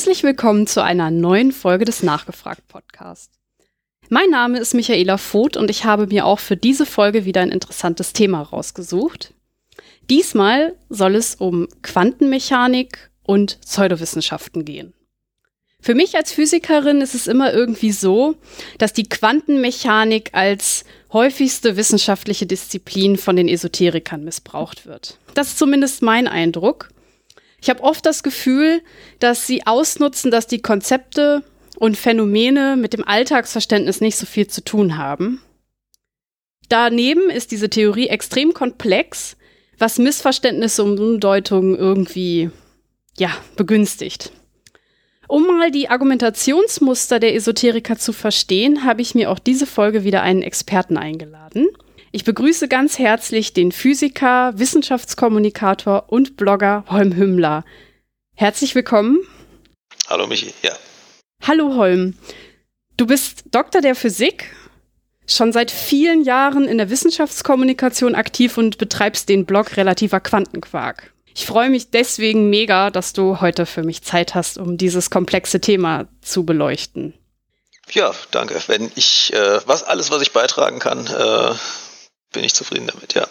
Herzlich willkommen zu einer neuen Folge des Nachgefragt Podcasts. Mein Name ist Michaela Voth und ich habe mir auch für diese Folge wieder ein interessantes Thema rausgesucht. Diesmal soll es um Quantenmechanik und Pseudowissenschaften gehen. Für mich als Physikerin ist es immer irgendwie so, dass die Quantenmechanik als häufigste wissenschaftliche Disziplin von den Esoterikern missbraucht wird. Das ist zumindest mein Eindruck. Ich habe oft das Gefühl, dass sie ausnutzen, dass die Konzepte und Phänomene mit dem Alltagsverständnis nicht so viel zu tun haben. Daneben ist diese Theorie extrem komplex, was Missverständnisse und Umdeutungen irgendwie, ja, begünstigt. Um mal die Argumentationsmuster der Esoteriker zu verstehen, habe ich mir auch diese Folge wieder einen Experten eingeladen. Ich begrüße ganz herzlich den Physiker, Wissenschaftskommunikator und Blogger Holm Hümmler. Herzlich willkommen. Hallo Michi, ja. Hallo Holm. Du bist Doktor der Physik, schon seit vielen Jahren in der Wissenschaftskommunikation aktiv und betreibst den Blog Relativer Quantenquark. Ich freue mich deswegen mega, dass du heute für mich Zeit hast, um dieses komplexe Thema zu beleuchten. Ja, danke. Wenn ich äh, was alles, was ich beitragen kann, äh, bin ich zufrieden damit, ja.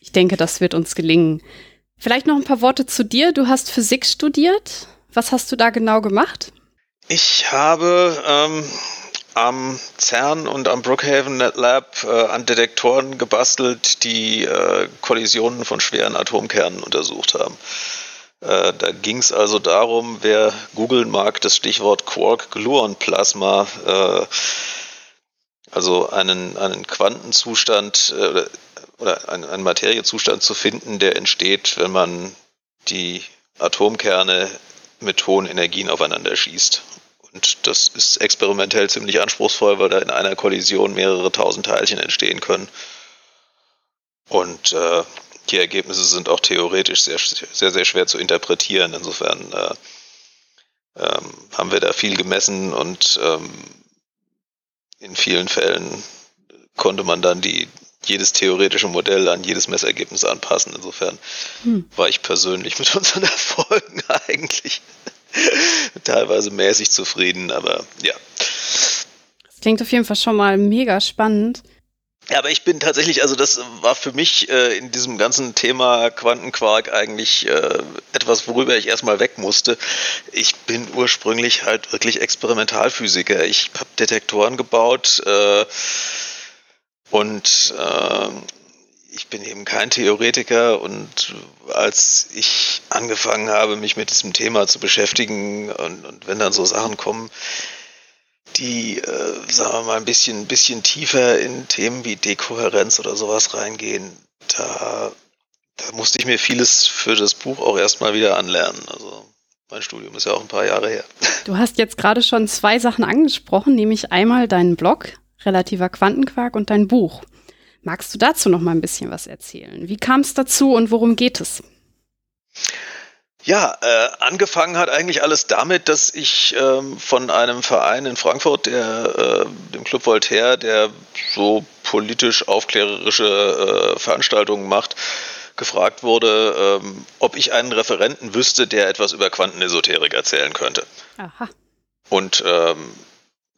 Ich denke, das wird uns gelingen. Vielleicht noch ein paar Worte zu dir. Du hast Physik studiert. Was hast du da genau gemacht? Ich habe ähm, am CERN und am Brookhaven Lab äh, an Detektoren gebastelt, die äh, Kollisionen von schweren Atomkernen untersucht haben. Äh, da ging es also darum, wer googeln mag, das Stichwort Quark-Gluon-Plasma äh, also einen, einen Quantenzustand äh, oder, oder einen, einen Materiezustand zu finden, der entsteht, wenn man die Atomkerne mit hohen Energien aufeinander schießt. Und das ist experimentell ziemlich anspruchsvoll, weil da in einer Kollision mehrere tausend Teilchen entstehen können. Und äh, die Ergebnisse sind auch theoretisch sehr, sehr, sehr schwer zu interpretieren. Insofern äh, ähm, haben wir da viel gemessen und ähm, in vielen Fällen konnte man dann die, jedes theoretische Modell an jedes Messergebnis anpassen. Insofern hm. war ich persönlich mit unseren Erfolgen eigentlich teilweise mäßig zufrieden, aber ja. Das klingt auf jeden Fall schon mal mega spannend. Ja, aber ich bin tatsächlich, also das war für mich äh, in diesem ganzen Thema Quantenquark eigentlich äh, etwas, worüber ich erstmal weg musste. Ich bin ursprünglich halt wirklich Experimentalphysiker. Ich habe Detektoren gebaut äh, und äh, ich bin eben kein Theoretiker und als ich angefangen habe, mich mit diesem Thema zu beschäftigen und, und wenn dann so Sachen kommen, die, äh, sagen wir mal, ein bisschen, ein bisschen tiefer in Themen wie Dekohärenz oder sowas reingehen, da, da musste ich mir vieles für das Buch auch erstmal wieder anlernen. Also mein Studium ist ja auch ein paar Jahre her. Du hast jetzt gerade schon zwei Sachen angesprochen, nämlich einmal deinen Blog, relativer Quantenquark, und dein Buch. Magst du dazu noch mal ein bisschen was erzählen? Wie kam es dazu und worum geht es? Ja, äh, angefangen hat eigentlich alles damit, dass ich ähm, von einem Verein in Frankfurt, der, äh, dem Club Voltaire, der so politisch aufklärerische äh, Veranstaltungen macht, gefragt wurde, ähm, ob ich einen Referenten wüsste, der etwas über Quantenesoterik erzählen könnte. Aha. Und ähm,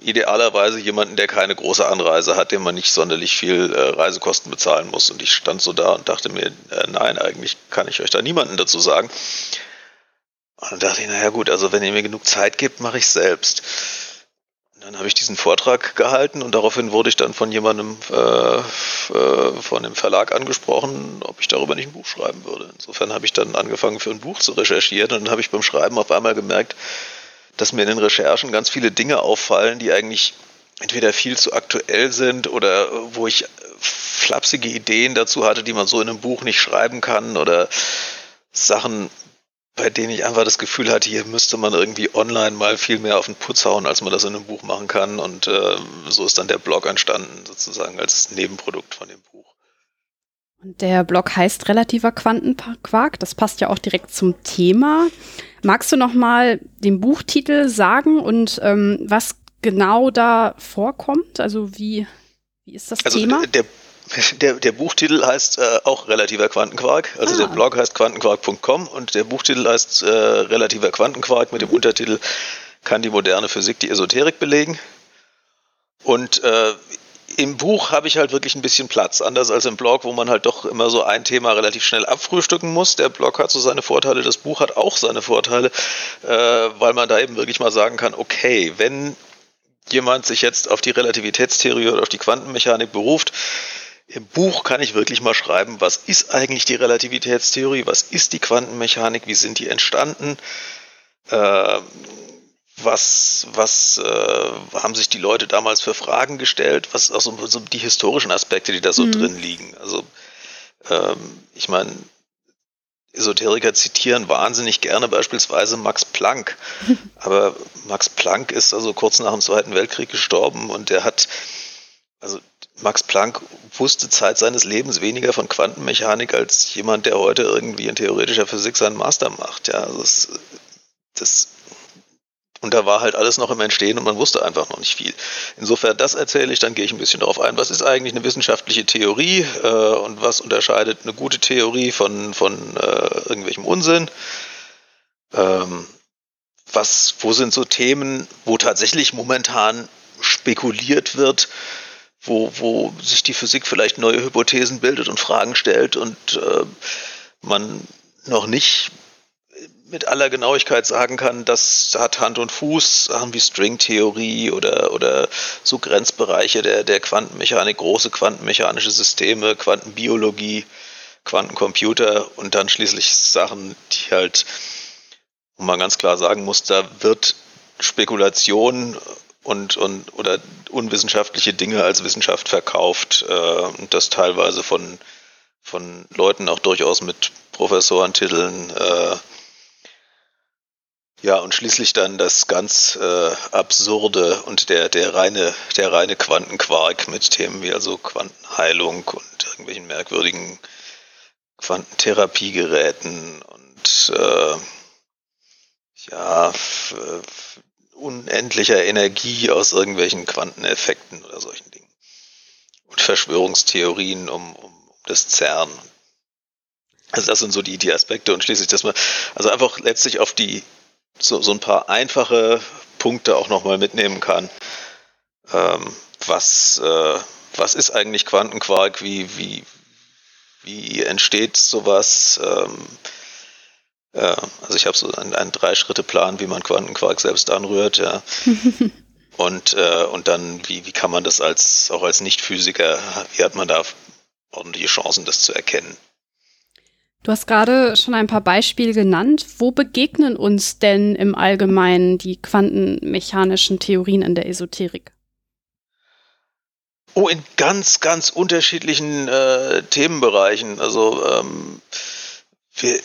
idealerweise jemanden, der keine große Anreise hat, dem man nicht sonderlich viel äh, Reisekosten bezahlen muss. Und ich stand so da und dachte mir, äh, nein, eigentlich kann ich euch da niemanden dazu sagen. Und dann dachte ich, naja gut, also wenn ihr mir genug Zeit gibt, mache ich selbst. Und dann habe ich diesen Vortrag gehalten und daraufhin wurde ich dann von jemandem äh, äh, von dem Verlag angesprochen, ob ich darüber nicht ein Buch schreiben würde. Insofern habe ich dann angefangen für ein Buch zu recherchieren und dann habe ich beim Schreiben auf einmal gemerkt, dass mir in den Recherchen ganz viele Dinge auffallen, die eigentlich entweder viel zu aktuell sind oder wo ich flapsige Ideen dazu hatte, die man so in einem Buch nicht schreiben kann oder Sachen, bei denen ich einfach das Gefühl hatte, hier müsste man irgendwie online mal viel mehr auf den Putz hauen, als man das in einem Buch machen kann. Und äh, so ist dann der Blog entstanden, sozusagen als Nebenprodukt von dem Buch. Und der Blog heißt relativer Quantenquark. Das passt ja auch direkt zum Thema. Magst du noch mal den Buchtitel sagen und ähm, was genau da vorkommt? Also wie, wie ist das also Thema? Der, Der, der Buchtitel heißt äh, auch relativer Quantenquark. Also ah. der Blog heißt quantenquark.com und der Buchtitel heißt äh, relativer Quantenquark mit dem Untertitel Kann die moderne Physik die Esoterik belegen? Und äh, im Buch habe ich halt wirklich ein bisschen Platz, anders als im Blog, wo man halt doch immer so ein Thema relativ schnell abfrühstücken muss. Der Blog hat so seine Vorteile, das Buch hat auch seine Vorteile, äh, weil man da eben wirklich mal sagen kann, okay, wenn jemand sich jetzt auf die Relativitätstheorie oder auf die Quantenmechanik beruft, im Buch kann ich wirklich mal schreiben, was ist eigentlich die Relativitätstheorie, was ist die Quantenmechanik, wie sind die entstanden, äh, was, was äh, haben sich die Leute damals für Fragen gestellt, was auch so, so die historischen Aspekte, die da so mhm. drin liegen. Also ähm, ich meine, Esoteriker zitieren wahnsinnig gerne beispielsweise Max Planck. Aber Max Planck ist also kurz nach dem Zweiten Weltkrieg gestorben und der hat, also Max Planck wusste Zeit seines Lebens weniger von Quantenmechanik als jemand, der heute irgendwie in theoretischer Physik seinen Master macht. Ja, also das, das und da war halt alles noch im Entstehen und man wusste einfach noch nicht viel. Insofern, das erzähle ich, dann gehe ich ein bisschen darauf ein. Was ist eigentlich eine wissenschaftliche Theorie äh, und was unterscheidet eine gute Theorie von, von äh, irgendwelchem Unsinn? Ähm, was, wo sind so Themen, wo tatsächlich momentan spekuliert wird, wo, wo sich die Physik vielleicht neue Hypothesen bildet und Fragen stellt und äh, man noch nicht mit aller Genauigkeit sagen kann, das hat Hand und Fuß, Sachen wie Stringtheorie oder, oder so Grenzbereiche der, der Quantenmechanik, große quantenmechanische Systeme, Quantenbiologie, Quantencomputer und dann schließlich Sachen, die halt, wo man ganz klar sagen muss, da wird Spekulation und, und oder unwissenschaftliche Dinge als Wissenschaft verkauft äh, und das teilweise von, von Leuten auch durchaus mit Professorentiteln äh, ja, und schließlich dann das ganz äh, absurde und der, der reine, der reine Quantenquark mit Themen wie also Quantenheilung und irgendwelchen merkwürdigen Quantentherapiegeräten und äh, ja, unendlicher Energie aus irgendwelchen Quanteneffekten oder solchen Dingen. Und Verschwörungstheorien um, um, um das CERN. Also das sind so die, die Aspekte und schließlich, dass man also einfach letztlich auf die so, so ein paar einfache Punkte auch nochmal mitnehmen kann. Ähm, was, äh, was ist eigentlich Quantenquark? Wie, wie, wie entsteht sowas? Ähm, äh, also ich habe so einen, einen Drei-Schritte-Plan, wie man Quantenquark selbst anrührt, ja. und, äh, und dann, wie, wie kann man das als auch als Nicht-Physiker, wie hat man da ordentliche Chancen, das zu erkennen? Du hast gerade schon ein paar Beispiele genannt. Wo begegnen uns denn im Allgemeinen die quantenmechanischen Theorien in der Esoterik? Oh, in ganz, ganz unterschiedlichen äh, Themenbereichen. Also, ähm, wir,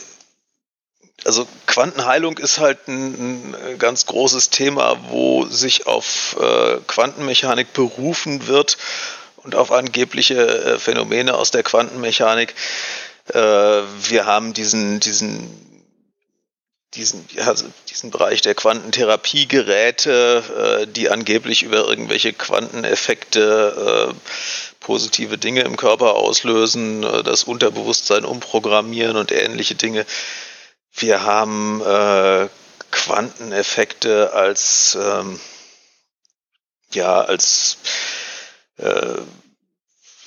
also Quantenheilung ist halt ein, ein, ganz großes Thema, wo sich auf äh, Quantenmechanik berufen wird und auf angebliche äh, Phänomene aus der Quantenmechanik. Äh, wir haben diesen, diesen diesen, ja, diesen Bereich der Quantentherapiegeräte, äh, die angeblich über irgendwelche Quanteneffekte äh, positive Dinge im Körper auslösen, äh, das Unterbewusstsein umprogrammieren und ähnliche Dinge. Wir haben äh, Quanteneffekte als ähm, ja als äh,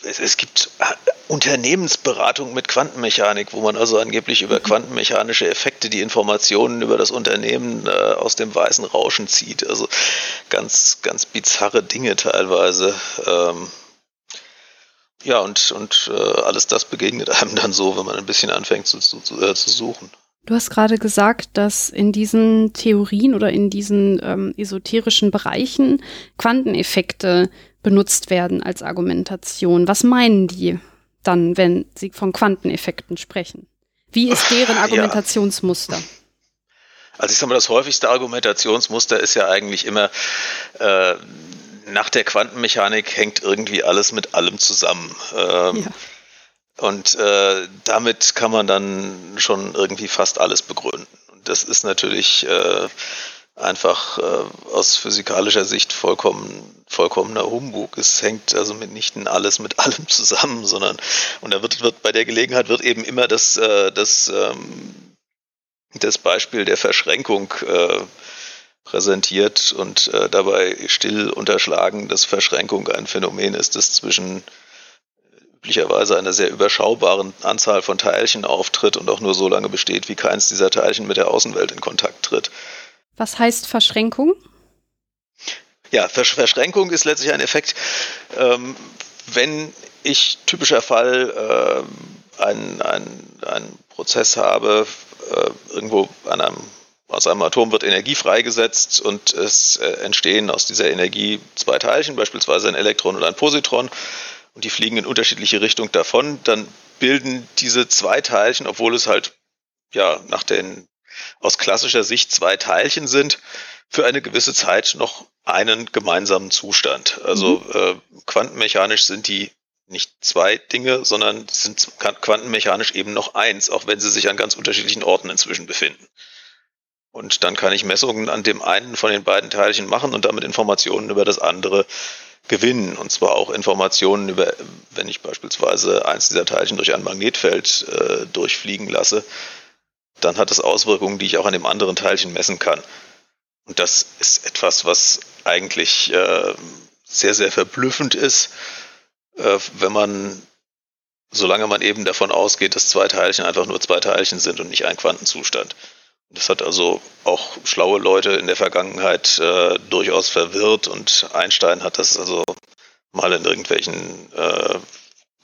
es, es gibt äh, Unternehmensberatung mit Quantenmechanik, wo man also angeblich über mhm. quantenmechanische Effekte die Informationen über das Unternehmen äh, aus dem weißen Rauschen zieht. Also ganz, ganz bizarre Dinge teilweise. Ähm, ja, und, und äh, alles das begegnet einem dann so, wenn man ein bisschen anfängt zu, zu, äh, zu suchen. Du hast gerade gesagt, dass in diesen Theorien oder in diesen ähm, esoterischen Bereichen Quanteneffekte benutzt werden als Argumentation. Was meinen die dann, wenn sie von Quanteneffekten sprechen? Wie ist deren Argumentationsmuster? Ja. Also ich sage mal, das häufigste Argumentationsmuster ist ja eigentlich immer, äh, nach der Quantenmechanik hängt irgendwie alles mit allem zusammen. Ähm, ja. Und äh, damit kann man dann schon irgendwie fast alles begründen. Und das ist natürlich äh, einfach äh, aus physikalischer Sicht vollkommen, vollkommener Humbug. Es hängt also mitnichten alles mit allem zusammen, sondern und da wird, wird bei der Gelegenheit wird eben immer das, äh, das, ähm, das Beispiel der Verschränkung äh, präsentiert und äh, dabei still unterschlagen, dass Verschränkung ein Phänomen ist, das zwischen üblicherweise einer sehr überschaubaren Anzahl von Teilchen auftritt und auch nur so lange besteht, wie keins dieser Teilchen mit der Außenwelt in Kontakt tritt. Was heißt Verschränkung? Ja, Versch Verschränkung ist letztlich ein Effekt, ähm, wenn ich typischer Fall äh, einen, einen Prozess habe, äh, irgendwo an einem, aus einem Atom wird Energie freigesetzt und es äh, entstehen aus dieser Energie zwei Teilchen, beispielsweise ein Elektron und ein Positron, und die fliegen in unterschiedliche Richtungen davon, dann bilden diese zwei Teilchen, obwohl es halt ja nach den aus klassischer Sicht zwei Teilchen sind, für eine gewisse Zeit noch einen gemeinsamen Zustand. Also mhm. äh, quantenmechanisch sind die nicht zwei Dinge, sondern sind quantenmechanisch eben noch eins, auch wenn sie sich an ganz unterschiedlichen Orten inzwischen befinden. Und dann kann ich Messungen an dem einen von den beiden Teilchen machen und damit Informationen über das andere gewinnen. Und zwar auch Informationen über, wenn ich beispielsweise eins dieser Teilchen durch ein Magnetfeld äh, durchfliegen lasse, dann hat es Auswirkungen, die ich auch an dem anderen Teilchen messen kann. Und das ist etwas, was eigentlich äh, sehr, sehr verblüffend ist, äh, wenn man, solange man eben davon ausgeht, dass zwei Teilchen einfach nur zwei Teilchen sind und nicht ein Quantenzustand. Das hat also auch schlaue Leute in der Vergangenheit äh, durchaus verwirrt und Einstein hat das also mal in irgendwelchen äh,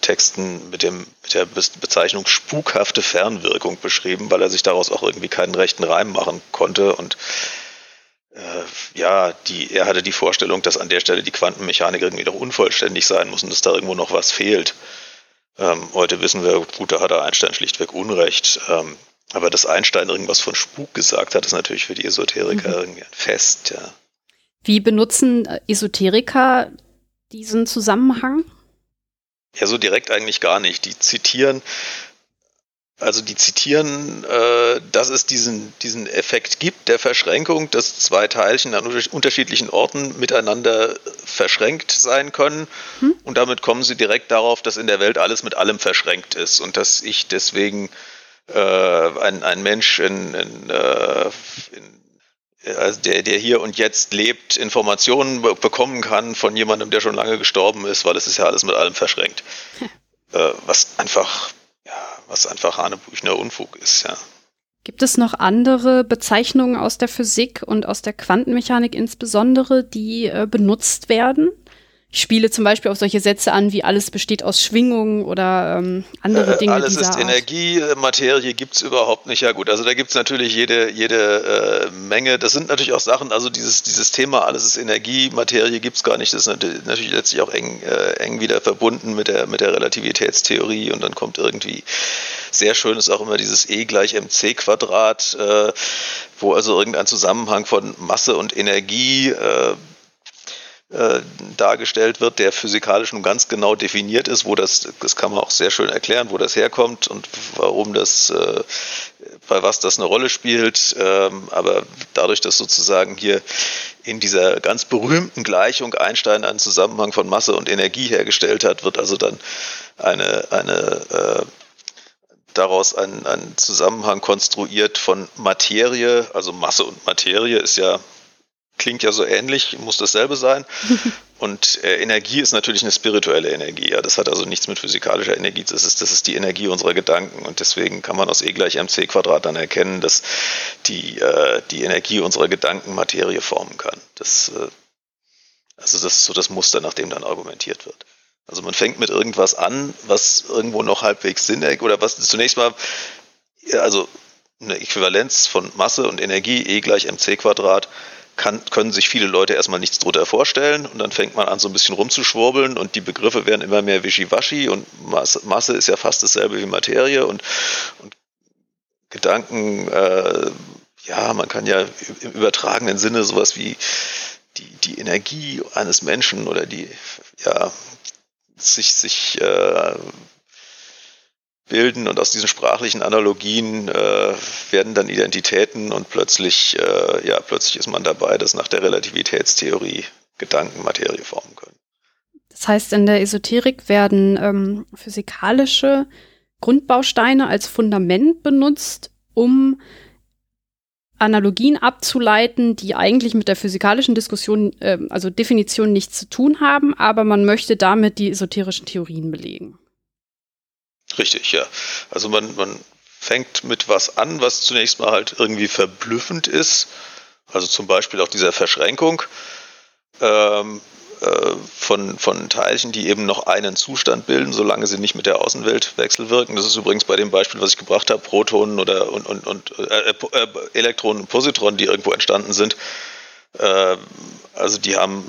Texten mit, dem, mit der Bezeichnung spukhafte Fernwirkung beschrieben, weil er sich daraus auch irgendwie keinen rechten Reim machen konnte. Und äh, ja, die, er hatte die Vorstellung, dass an der Stelle die Quantenmechanik irgendwie noch unvollständig sein muss und dass da irgendwo noch was fehlt. Ähm, heute wissen wir, gut, da hat Einstein schlichtweg Unrecht. Ähm, aber dass Einstein irgendwas von Spuk gesagt hat, ist natürlich für die Esoteriker mhm. irgendwie ein Fest, ja. Wie benutzen Esoteriker diesen Zusammenhang? Ja, so direkt eigentlich gar nicht. Die zitieren, also die zitieren, äh, dass es diesen, diesen Effekt gibt der Verschränkung, dass zwei Teilchen an unterschiedlichen Orten miteinander verschränkt sein können. Hm. Und damit kommen sie direkt darauf, dass in der Welt alles mit allem verschränkt ist und dass ich deswegen äh, ein, ein Mensch in, in, äh, in also der, der hier und jetzt lebt, Informationen bekommen kann von jemandem, der schon lange gestorben ist, weil es ist ja alles mit allem verschränkt. äh, was einfach, ja, was einfach Hanebüchner Unfug ist, ja. Gibt es noch andere Bezeichnungen aus der Physik und aus der Quantenmechanik insbesondere, die äh, benutzt werden? Ich spiele zum Beispiel auf solche Sätze an, wie alles besteht aus Schwingungen oder ähm, andere äh, Dinge. Äh, alles ist Art. Energie, Materie gibt's überhaupt nicht. Ja gut, also da gibt's natürlich jede, jede äh, Menge. Das sind natürlich auch Sachen, also dieses, dieses Thema, alles ist Energie, Materie gibt's gar nicht. Das ist natürlich letztlich auch eng, äh, eng wieder verbunden mit der, mit der Relativitätstheorie und dann kommt irgendwie sehr schön ist auch immer dieses E gleich mc Quadrat, äh, wo also irgendein Zusammenhang von Masse und Energie äh, äh, dargestellt wird, der physikalisch nun ganz genau definiert ist, wo das, das kann man auch sehr schön erklären, wo das herkommt und warum das, äh, bei was das eine Rolle spielt. Ähm, aber dadurch, dass sozusagen hier in dieser ganz berühmten Gleichung Einstein einen Zusammenhang von Masse und Energie hergestellt hat, wird also dann eine, eine äh, daraus ein, ein Zusammenhang konstruiert von Materie, also Masse und Materie ist ja klingt ja so ähnlich, muss dasselbe sein. Und äh, Energie ist natürlich eine spirituelle Energie. Ja. Das hat also nichts mit physikalischer Energie. Das ist, das ist die Energie unserer Gedanken. Und deswegen kann man aus E gleich mc Quadrat dann erkennen, dass die, äh, die Energie unserer Gedanken Materie formen kann. Das, äh, also das ist so das Muster, nach dem dann argumentiert wird. Also man fängt mit irgendwas an, was irgendwo noch halbwegs Sinn ergibt, oder was zunächst mal, also eine Äquivalenz von Masse und Energie, E gleich mc Quadrat, kann, können sich viele Leute erstmal nichts drunter vorstellen und dann fängt man an, so ein bisschen rumzuschwurbeln und die Begriffe werden immer mehr wischiwaschi und Masse, Masse ist ja fast dasselbe wie Materie und, und Gedanken, äh, ja, man kann ja im übertragenen Sinne sowas wie die, die Energie eines Menschen oder die, ja, sich, sich äh, bilden und aus diesen sprachlichen Analogien äh, werden dann Identitäten und plötzlich, äh, ja, plötzlich ist man dabei, dass nach der Relativitätstheorie Gedanken Materie formen können. Das heißt, in der Esoterik werden ähm, physikalische Grundbausteine als Fundament benutzt, um Analogien abzuleiten, die eigentlich mit der physikalischen Diskussion, äh, also Definition nichts zu tun haben, aber man möchte damit die esoterischen Theorien belegen. Richtig, ja. Also man, man fängt mit was an, was zunächst mal halt irgendwie verblüffend ist. Also zum Beispiel auch dieser Verschränkung. Ähm, äh, von, von Teilchen, die eben noch einen Zustand bilden, solange sie nicht mit der Außenwelt wechselwirken. Das ist übrigens bei dem Beispiel, was ich gebracht habe, Protonen oder und, und, und äh, äh, Elektronen und Positronen, die irgendwo entstanden sind. Äh, also die haben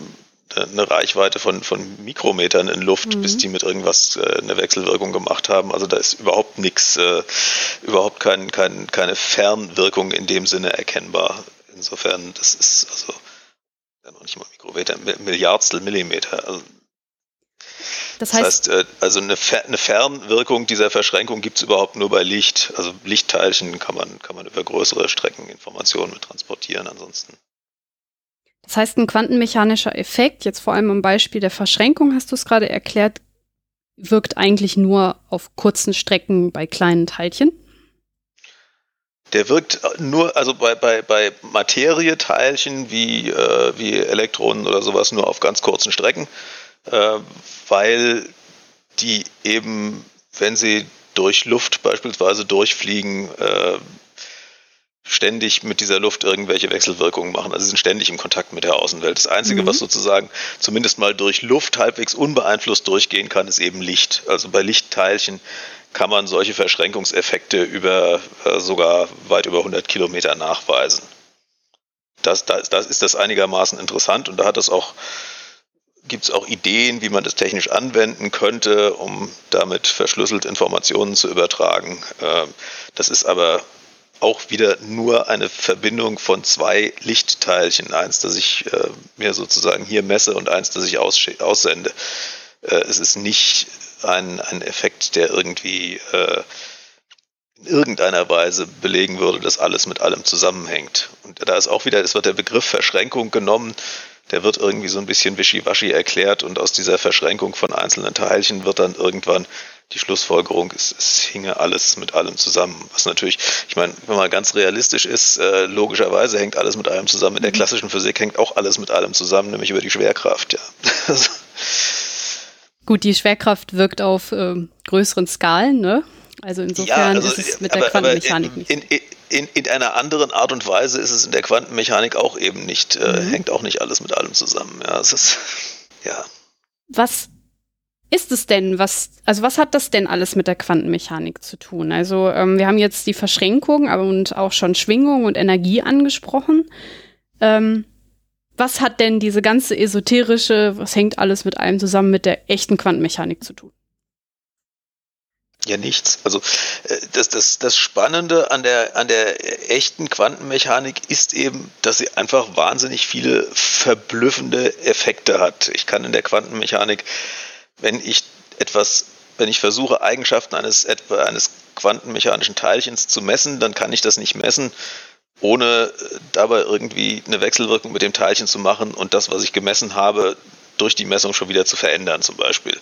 eine Reichweite von, von Mikrometern in Luft, mhm. bis die mit irgendwas äh, eine Wechselwirkung gemacht haben. Also da ist überhaupt nichts, äh, überhaupt kein, kein, keine Fernwirkung in dem Sinne erkennbar. Insofern, das ist also ja noch nicht mal Mikrometer, Milliardstel Millimeter. Also, das heißt, das heißt, äh, also eine, eine Fernwirkung dieser Verschränkung gibt es überhaupt nur bei Licht. Also Lichtteilchen kann man, kann man über größere Strecken Informationen mit transportieren, ansonsten. Das heißt, ein quantenmechanischer Effekt, jetzt vor allem am Beispiel der Verschränkung hast du es gerade erklärt, wirkt eigentlich nur auf kurzen Strecken bei kleinen Teilchen. Der wirkt nur, also bei, bei, bei Materieteilchen wie, äh, wie Elektronen oder sowas nur auf ganz kurzen Strecken, äh, weil die eben, wenn sie durch Luft beispielsweise durchfliegen, äh, ständig mit dieser Luft irgendwelche Wechselwirkungen machen. Also sie sind ständig im Kontakt mit der Außenwelt. Das Einzige, mhm. was sozusagen zumindest mal durch Luft halbwegs unbeeinflusst durchgehen kann, ist eben Licht. Also bei Lichtteilchen kann man solche Verschränkungseffekte über äh, sogar weit über 100 Kilometer nachweisen. Das, das, das ist das einigermaßen interessant und da hat es auch gibt es auch Ideen, wie man das technisch anwenden könnte, um damit verschlüsselt Informationen zu übertragen. Äh, das ist aber auch wieder nur eine Verbindung von zwei Lichtteilchen. Eins, das ich äh, mir sozusagen hier messe und eins, das ich aussende. Äh, es ist nicht ein, ein Effekt, der irgendwie äh, in irgendeiner Weise belegen würde, dass alles mit allem zusammenhängt. Und da ist auch wieder, es wird der Begriff Verschränkung genommen, der wird irgendwie so ein bisschen wischiwaschi erklärt und aus dieser Verschränkung von einzelnen Teilchen wird dann irgendwann die Schlussfolgerung, es, es hinge alles mit allem zusammen. Was natürlich, ich meine, wenn man ganz realistisch ist, äh, logischerweise hängt alles mit allem zusammen. In der mhm. klassischen Physik hängt auch alles mit allem zusammen, nämlich über die Schwerkraft, ja. Gut, die Schwerkraft wirkt auf ähm, größeren Skalen, ne? Also insofern ja, also, ist es mit der Quantenmechanik nicht. In, in, in, einer anderen Art und Weise ist es in der Quantenmechanik auch eben nicht, äh, mhm. hängt auch nicht alles mit allem zusammen. Ja, es ist, ja. Was ist es denn? Was, also was hat das denn alles mit der Quantenmechanik zu tun? Also ähm, wir haben jetzt die Verschränkung und auch schon Schwingung und Energie angesprochen. Ähm, was hat denn diese ganze esoterische, was hängt alles mit allem zusammen mit der echten Quantenmechanik zu tun? Ja, nichts. Also äh, das, das, das Spannende an der, an der echten Quantenmechanik ist eben, dass sie einfach wahnsinnig viele verblüffende Effekte hat. Ich kann in der Quantenmechanik, wenn ich etwas, wenn ich versuche, Eigenschaften eines, eines quantenmechanischen Teilchens zu messen, dann kann ich das nicht messen, ohne äh, dabei irgendwie eine Wechselwirkung mit dem Teilchen zu machen und das, was ich gemessen habe, durch die Messung schon wieder zu verändern zum Beispiel.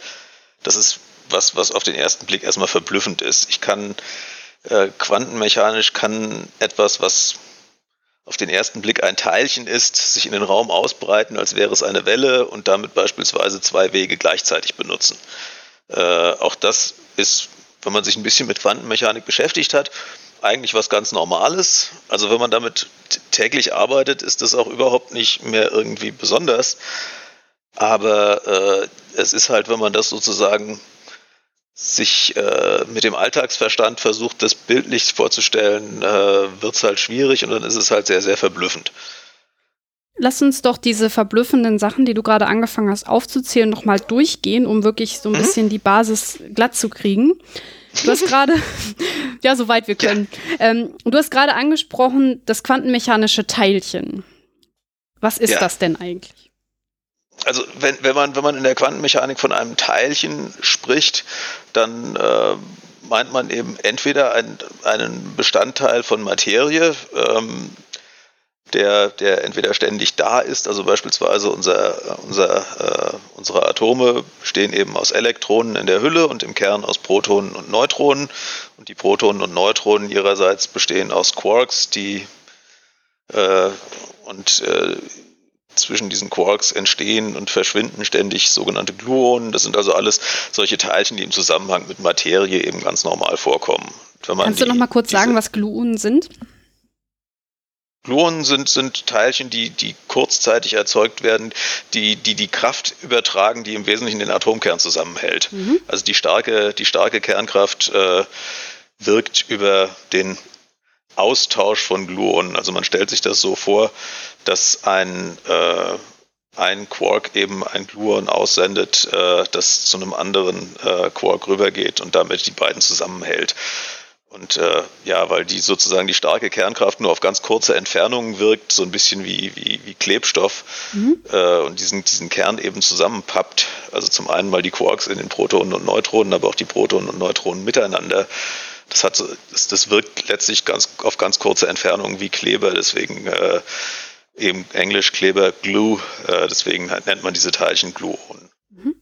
Das ist was, was auf den ersten Blick erstmal verblüffend ist. Ich kann äh, quantenmechanisch kann etwas, was auf den ersten Blick ein Teilchen ist, sich in den Raum ausbreiten, als wäre es eine Welle und damit beispielsweise zwei Wege gleichzeitig benutzen. Äh, auch das ist, wenn man sich ein bisschen mit Quantenmechanik beschäftigt hat, eigentlich was ganz Normales. Also wenn man damit täglich arbeitet, ist das auch überhaupt nicht mehr irgendwie besonders. Aber äh, es ist halt, wenn man das sozusagen sich äh, mit dem Alltagsverstand versucht, das bildlich vorzustellen, äh, wird es halt schwierig und dann ist es halt sehr, sehr verblüffend. Lass uns doch diese verblüffenden Sachen, die du gerade angefangen hast aufzuzählen, nochmal durchgehen, um wirklich so ein mhm. bisschen die Basis glatt zu kriegen. Du hast gerade, ja, soweit wir können. Ja. Ähm, du hast gerade angesprochen, das quantenmechanische Teilchen. Was ist ja. das denn eigentlich? Also wenn, wenn, man, wenn man in der Quantenmechanik von einem Teilchen spricht, dann äh, meint man eben entweder ein, einen Bestandteil von Materie, ähm, der, der entweder ständig da ist, also beispielsweise unser, unser, äh, unsere Atome bestehen eben aus Elektronen in der Hülle und im Kern aus Protonen und Neutronen. Und die Protonen und Neutronen ihrerseits bestehen aus Quarks, die äh, und äh, zwischen diesen Quarks entstehen und verschwinden ständig sogenannte Gluonen. Das sind also alles solche Teilchen, die im Zusammenhang mit Materie eben ganz normal vorkommen. Kannst die, du noch mal kurz sagen, was Gluonen sind? Gluonen sind, sind Teilchen, die, die kurzzeitig erzeugt werden, die, die die Kraft übertragen, die im Wesentlichen den Atomkern zusammenhält. Mhm. Also die starke, die starke Kernkraft äh, wirkt über den Austausch von Gluonen. Also man stellt sich das so vor, dass ein, äh, ein Quark eben ein Gluon aussendet, äh, das zu einem anderen äh, Quark rübergeht und damit die beiden zusammenhält. Und äh, ja, weil die sozusagen die starke Kernkraft nur auf ganz kurze Entfernungen wirkt, so ein bisschen wie, wie, wie Klebstoff mhm. äh, und diesen, diesen Kern eben zusammenpappt. Also zum einen mal die Quarks in den Protonen und Neutronen, aber auch die Protonen und Neutronen miteinander. Das, hat, das, das wirkt letztlich ganz, auf ganz kurze Entfernungen wie Kleber, deswegen äh, eben Englisch Kleber Glue, äh, deswegen nennt man diese Teilchen Gluonen. Mhm.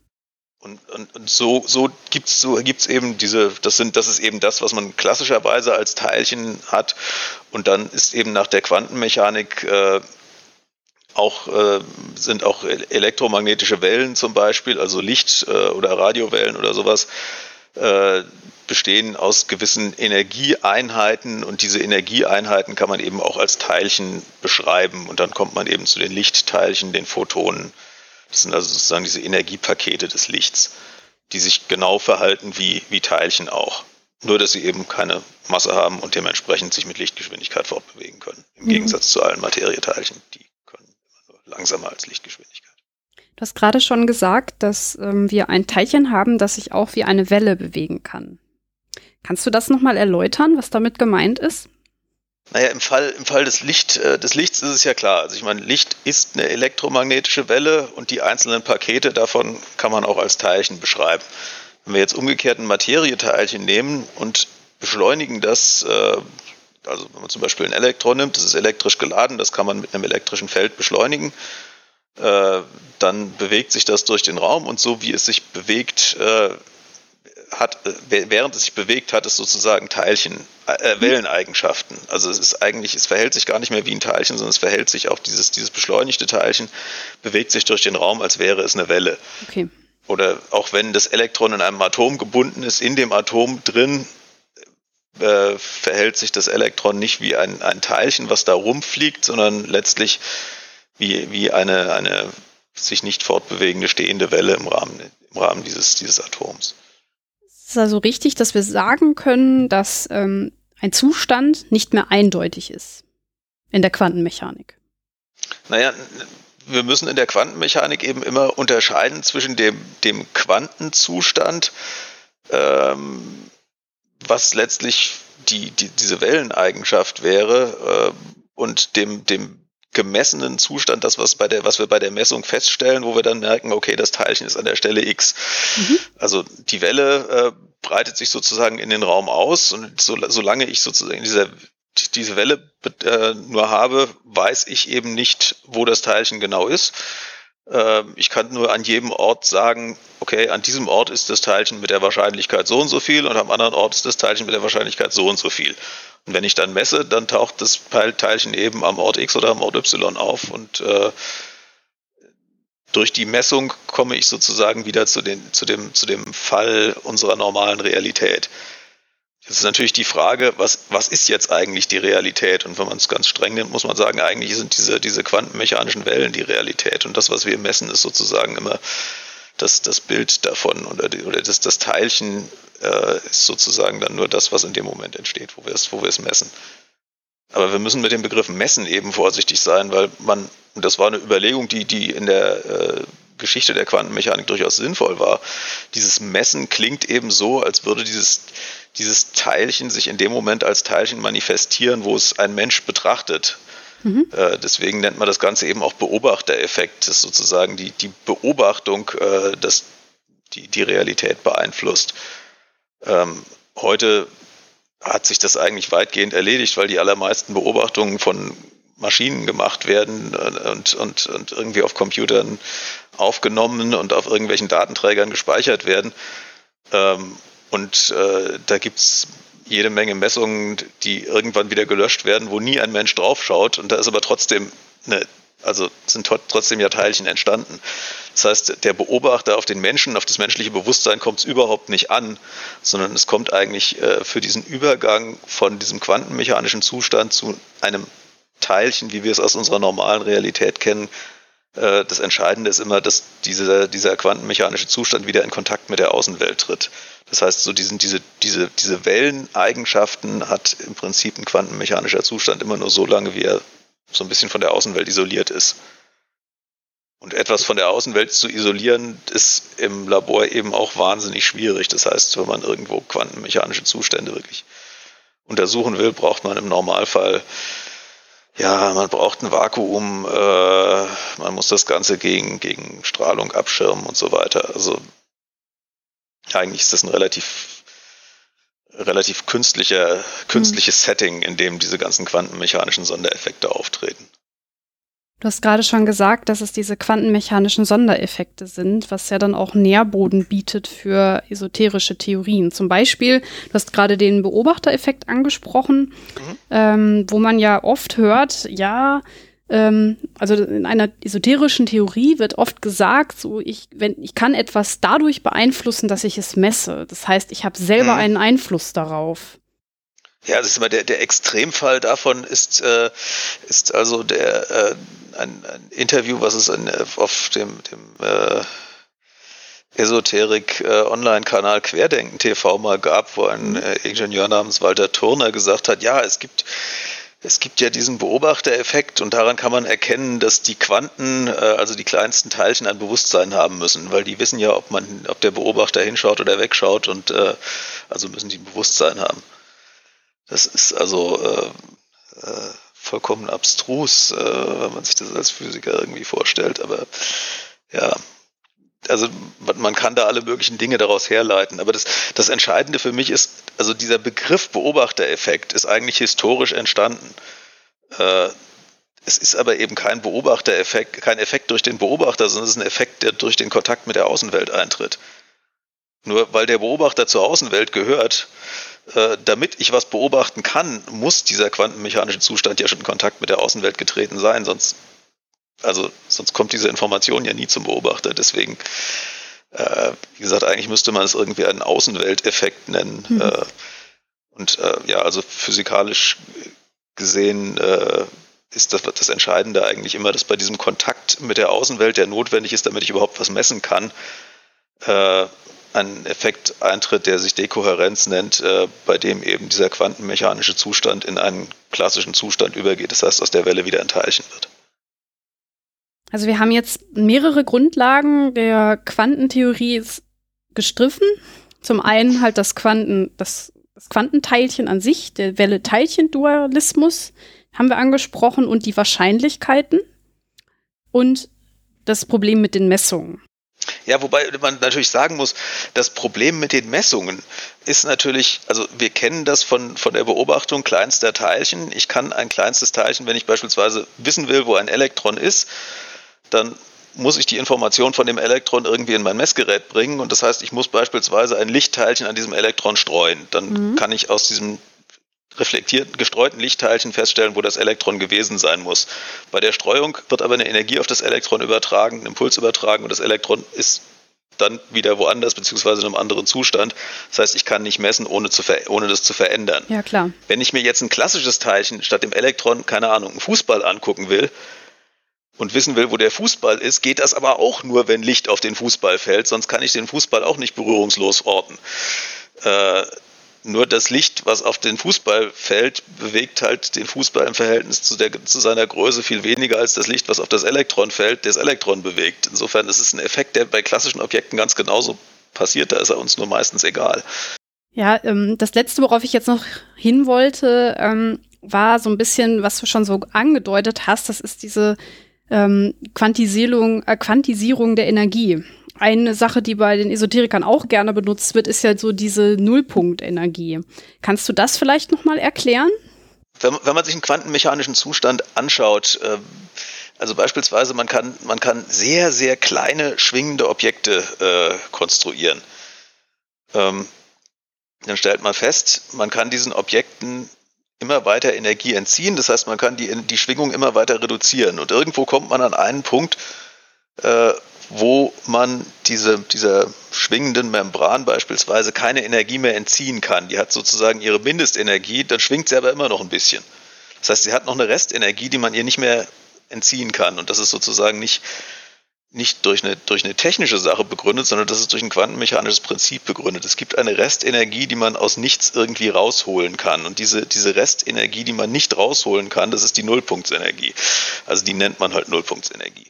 Und, und, und, so, so gibt es so gibt's eben diese, das sind, das ist eben das, was man klassischerweise als Teilchen hat. Und dann ist eben nach der Quantenmechanik äh, auch, äh, sind auch elektromagnetische Wellen zum Beispiel, also Licht- äh, oder Radiowellen oder sowas, äh, bestehen aus gewissen Energieeinheiten und diese Energieeinheiten kann man eben auch als Teilchen beschreiben und dann kommt man eben zu den Lichtteilchen, den Photonen. Das sind also sozusagen diese Energiepakete des Lichts, die sich genau verhalten wie, wie Teilchen auch. Nur, dass sie eben keine Masse haben und dementsprechend sich mit Lichtgeschwindigkeit fortbewegen können. Im mhm. Gegensatz zu allen Materieteilchen, die können nur langsamer als Lichtgeschwindigkeit. Du hast gerade schon gesagt, dass ähm, wir ein Teilchen haben, das sich auch wie eine Welle bewegen kann. Kannst du das nochmal erläutern, was damit gemeint ist? Naja, im Fall, im Fall des, Licht, äh, des Lichts ist es ja klar. Also ich meine, Licht ist eine elektromagnetische Welle und die einzelnen Pakete davon kann man auch als Teilchen beschreiben. Wenn wir jetzt umgekehrt ein Materieteilchen nehmen und beschleunigen das, äh, also wenn man zum Beispiel ein Elektron nimmt, das ist elektrisch geladen, das kann man mit einem elektrischen Feld beschleunigen, äh, dann bewegt sich das durch den Raum und so wie es sich bewegt, äh, hat, äh, während es sich bewegt, hat es sozusagen Teilchen, äh, mhm. Welleneigenschaften. Also es ist eigentlich, es verhält sich gar nicht mehr wie ein Teilchen, sondern es verhält sich auch dieses, dieses beschleunigte Teilchen, bewegt sich durch den Raum, als wäre es eine Welle. Okay. Oder auch wenn das Elektron in einem Atom gebunden ist, in dem Atom drin äh, verhält sich das Elektron nicht wie ein, ein Teilchen, was da rumfliegt, sondern letztlich wie, wie eine, eine sich nicht fortbewegende stehende Welle im Rahmen, im Rahmen dieses, dieses Atoms. Es ist also richtig, dass wir sagen können, dass ähm, ein Zustand nicht mehr eindeutig ist in der Quantenmechanik. Naja, wir müssen in der Quantenmechanik eben immer unterscheiden zwischen dem, dem Quantenzustand, ähm, was letztlich die, die, diese Welleneigenschaft wäre, äh, und dem, dem gemessenen Zustand, das, was, bei der, was wir bei der Messung feststellen, wo wir dann merken, okay, das Teilchen ist an der Stelle X. Mhm. Also die Welle äh, breitet sich sozusagen in den Raum aus und so, solange ich sozusagen diese, diese Welle äh, nur habe, weiß ich eben nicht, wo das Teilchen genau ist. Äh, ich kann nur an jedem Ort sagen, okay, an diesem Ort ist das Teilchen mit der Wahrscheinlichkeit so und so viel und am anderen Ort ist das Teilchen mit der Wahrscheinlichkeit so und so viel. Und wenn ich dann messe, dann taucht das Teilchen eben am Ort X oder am Ort Y auf und äh, durch die Messung komme ich sozusagen wieder zu, den, zu, dem, zu dem Fall unserer normalen Realität. Jetzt ist natürlich die Frage, was, was ist jetzt eigentlich die Realität? Und wenn man es ganz streng nimmt, muss man sagen, eigentlich sind diese, diese quantenmechanischen Wellen die Realität. Und das, was wir messen, ist sozusagen immer das, das Bild davon oder, die, oder das, das Teilchen äh, ist sozusagen dann nur das, was in dem Moment entsteht, wo wir es, wo wir es messen. Aber wir müssen mit dem Begriff messen eben vorsichtig sein, weil man, und das war eine Überlegung, die, die in der äh, Geschichte der Quantenmechanik durchaus sinnvoll war. Dieses Messen klingt eben so, als würde dieses, dieses Teilchen sich in dem Moment als Teilchen manifestieren, wo es ein Mensch betrachtet. Mhm. Äh, deswegen nennt man das Ganze eben auch Beobachtereffekt. Das ist sozusagen die, die Beobachtung, äh, dass die, die Realität beeinflusst. Ähm, heute hat sich das eigentlich weitgehend erledigt, weil die allermeisten Beobachtungen von Maschinen gemacht werden und, und, und irgendwie auf Computern aufgenommen und auf irgendwelchen Datenträgern gespeichert werden. Ähm, und äh, da gibt's jede Menge Messungen, die irgendwann wieder gelöscht werden, wo nie ein Mensch draufschaut. Und da ist aber trotzdem eine, also sind trotzdem ja Teilchen entstanden. Das heißt, der Beobachter auf den Menschen, auf das menschliche Bewusstsein kommt es überhaupt nicht an, sondern es kommt eigentlich äh, für diesen Übergang von diesem quantenmechanischen Zustand zu einem Teilchen, wie wir es aus unserer normalen Realität kennen. Äh, das Entscheidende ist immer, dass dieser, dieser quantenmechanische Zustand wieder in Kontakt mit der Außenwelt tritt. Das heißt, so diesen, diese, diese, diese Welleneigenschaften hat im Prinzip ein quantenmechanischer Zustand immer nur so lange, wie er so ein bisschen von der Außenwelt isoliert ist. Und etwas von der Außenwelt zu isolieren, ist im Labor eben auch wahnsinnig schwierig. Das heißt, wenn man irgendwo quantenmechanische Zustände wirklich untersuchen will, braucht man im Normalfall, ja, man braucht ein Vakuum, äh, man muss das Ganze gegen, gegen Strahlung abschirmen und so weiter. Also eigentlich ist das ein relativ relativ künstlicher, künstliches mhm. Setting, in dem diese ganzen quantenmechanischen Sondereffekte auftreten. Du hast gerade schon gesagt, dass es diese quantenmechanischen Sondereffekte sind, was ja dann auch Nährboden bietet für esoterische Theorien. Zum Beispiel, du hast gerade den Beobachtereffekt angesprochen, mhm. ähm, wo man ja oft hört, ja, ähm, also in einer esoterischen Theorie wird oft gesagt, so ich, wenn ich kann etwas dadurch beeinflussen, dass ich es messe. Das heißt, ich habe selber mhm. einen Einfluss darauf. Ja, das ist immer der, der Extremfall davon ist, äh, ist also der äh, ein, ein Interview, was es in, auf dem, dem äh, Esoterik-Online-Kanal äh, Querdenken TV mal gab, wo ein äh, Ingenieur namens Walter Turner gesagt hat, ja, es gibt es gibt ja diesen Beobachtereffekt und daran kann man erkennen, dass die Quanten, äh, also die kleinsten Teilchen, ein Bewusstsein haben müssen, weil die wissen ja, ob man, ob der Beobachter hinschaut oder wegschaut und äh, also müssen die ein Bewusstsein haben. Das ist also äh, äh, vollkommen abstrus, äh, wenn man sich das als Physiker irgendwie vorstellt, aber ja, also man kann da alle möglichen Dinge daraus herleiten. Aber das, das Entscheidende für mich ist, also dieser Begriff Beobachtereffekt ist eigentlich historisch entstanden. Äh, es ist aber eben kein Beobachtereffekt, kein Effekt durch den Beobachter, sondern es ist ein Effekt, der durch den Kontakt mit der Außenwelt eintritt. Nur weil der Beobachter zur Außenwelt gehört, äh, damit ich was beobachten kann, muss dieser quantenmechanische Zustand ja schon in Kontakt mit der Außenwelt getreten sein, sonst also sonst kommt diese Information ja nie zum Beobachter. Deswegen, äh, wie gesagt, eigentlich müsste man es irgendwie einen Außenwelteffekt nennen. Mhm. Äh, und äh, ja, also physikalisch gesehen äh, ist das, das Entscheidende eigentlich immer, dass bei diesem Kontakt mit der Außenwelt, der notwendig ist, damit ich überhaupt was messen kann, ein Effekt eintritt, der sich Dekohärenz nennt, äh, bei dem eben dieser quantenmechanische Zustand in einen klassischen Zustand übergeht. Das heißt, aus der Welle wieder ein Teilchen wird. Also wir haben jetzt mehrere Grundlagen der Quantentheorie gestriffen. Zum einen halt das Quanten, das, das Quantenteilchen an sich, der Welle-Teilchen-Dualismus haben wir angesprochen und die Wahrscheinlichkeiten und das Problem mit den Messungen. Ja, wobei man natürlich sagen muss, das Problem mit den Messungen ist natürlich, also wir kennen das von, von der Beobachtung kleinster Teilchen. Ich kann ein kleinstes Teilchen, wenn ich beispielsweise wissen will, wo ein Elektron ist, dann muss ich die Information von dem Elektron irgendwie in mein Messgerät bringen. Und das heißt, ich muss beispielsweise ein Lichtteilchen an diesem Elektron streuen. Dann mhm. kann ich aus diesem reflektierten, gestreuten Lichtteilchen feststellen, wo das Elektron gewesen sein muss. Bei der Streuung wird aber eine Energie auf das Elektron übertragen, ein Impuls übertragen und das Elektron ist dann wieder woanders, beziehungsweise in einem anderen Zustand. Das heißt, ich kann nicht messen, ohne, zu ohne das zu verändern. Ja, klar. Wenn ich mir jetzt ein klassisches Teilchen statt dem Elektron, keine Ahnung, einen Fußball angucken will, und wissen will, wo der Fußball ist, geht das aber auch nur, wenn Licht auf den Fußball fällt, sonst kann ich den Fußball auch nicht berührungslos orten. Äh, nur das Licht, was auf den Fußball fällt, bewegt halt den Fußball im Verhältnis zu, der, zu seiner Größe viel weniger als das Licht, was auf das Elektron fällt, das Elektron bewegt. Insofern ist es ein Effekt, der bei klassischen Objekten ganz genauso passiert, da ist er uns nur meistens egal. Ja, ähm, das letzte, worauf ich jetzt noch hin wollte, ähm, war so ein bisschen, was du schon so angedeutet hast, das ist diese ähm, Quantisierung, äh, Quantisierung der Energie. Eine Sache, die bei den Esoterikern auch gerne benutzt wird, ist ja so diese Nullpunktenergie. Kannst du das vielleicht noch mal erklären? Wenn, wenn man sich einen quantenmechanischen Zustand anschaut, äh, also beispielsweise man kann, man kann sehr, sehr kleine schwingende Objekte äh, konstruieren. Ähm, dann stellt man fest, man kann diesen Objekten immer weiter Energie entziehen. Das heißt, man kann die, die Schwingung immer weiter reduzieren. Und irgendwo kommt man an einen Punkt, äh, wo man diese, dieser schwingenden Membran beispielsweise keine Energie mehr entziehen kann. Die hat sozusagen ihre Mindestenergie, dann schwingt sie aber immer noch ein bisschen. Das heißt, sie hat noch eine Restenergie, die man ihr nicht mehr entziehen kann. Und das ist sozusagen nicht, nicht durch eine, durch eine technische Sache begründet, sondern das ist durch ein quantenmechanisches Prinzip begründet. Es gibt eine Restenergie, die man aus nichts irgendwie rausholen kann. Und diese, diese Restenergie, die man nicht rausholen kann, das ist die Nullpunktsenergie. Also die nennt man halt Nullpunktsenergie.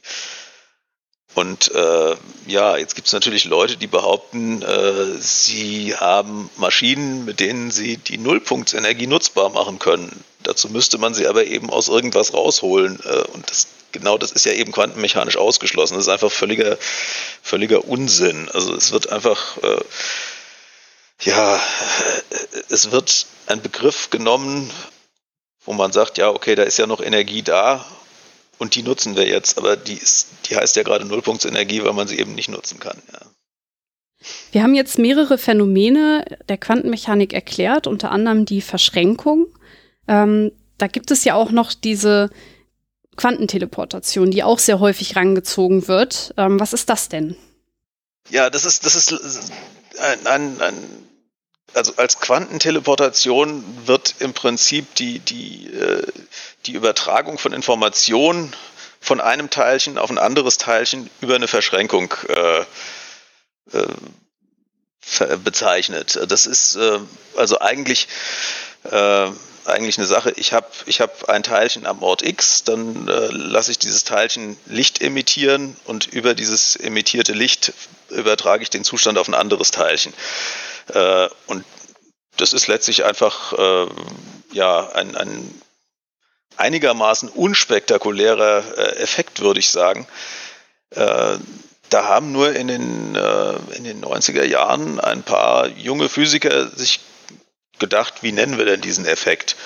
Und äh, ja, jetzt gibt es natürlich Leute, die behaupten, äh, sie haben Maschinen, mit denen sie die Nullpunktsenergie nutzbar machen können. Dazu müsste man sie aber eben aus irgendwas rausholen. Äh, und das, genau das ist ja eben quantenmechanisch ausgeschlossen. Das ist einfach völliger, völliger Unsinn. Also es wird einfach, äh, ja, es wird ein Begriff genommen, wo man sagt, ja, okay, da ist ja noch Energie da und die nutzen wir jetzt, aber die, ist, die heißt ja gerade Nullpunktsenergie, weil man sie eben nicht nutzen kann. Ja. Wir haben jetzt mehrere Phänomene der Quantenmechanik erklärt, unter anderem die Verschränkung. Ähm, da gibt es ja auch noch diese Quantenteleportation, die auch sehr häufig rangezogen wird. Ähm, was ist das denn? Ja, das ist, das ist ein, ein, ein also als Quantenteleportation wird im Prinzip die, die, äh, die Übertragung von Informationen von einem Teilchen auf ein anderes Teilchen über eine Verschränkung äh, äh, bezeichnet. Das ist äh, also eigentlich, äh, eigentlich eine Sache. Ich habe ich hab ein Teilchen am Ort X, dann lasse ich dieses Teilchen Licht emittieren und über dieses emittierte Licht übertrage ich den Zustand auf ein anderes Teilchen. Äh, und das ist letztlich einfach äh, ja ein, ein einigermaßen unspektakulärer äh, Effekt, würde ich sagen. Äh, da haben nur in den, äh, in den 90er Jahren ein paar junge Physiker sich gedacht, wie nennen wir denn diesen Effekt?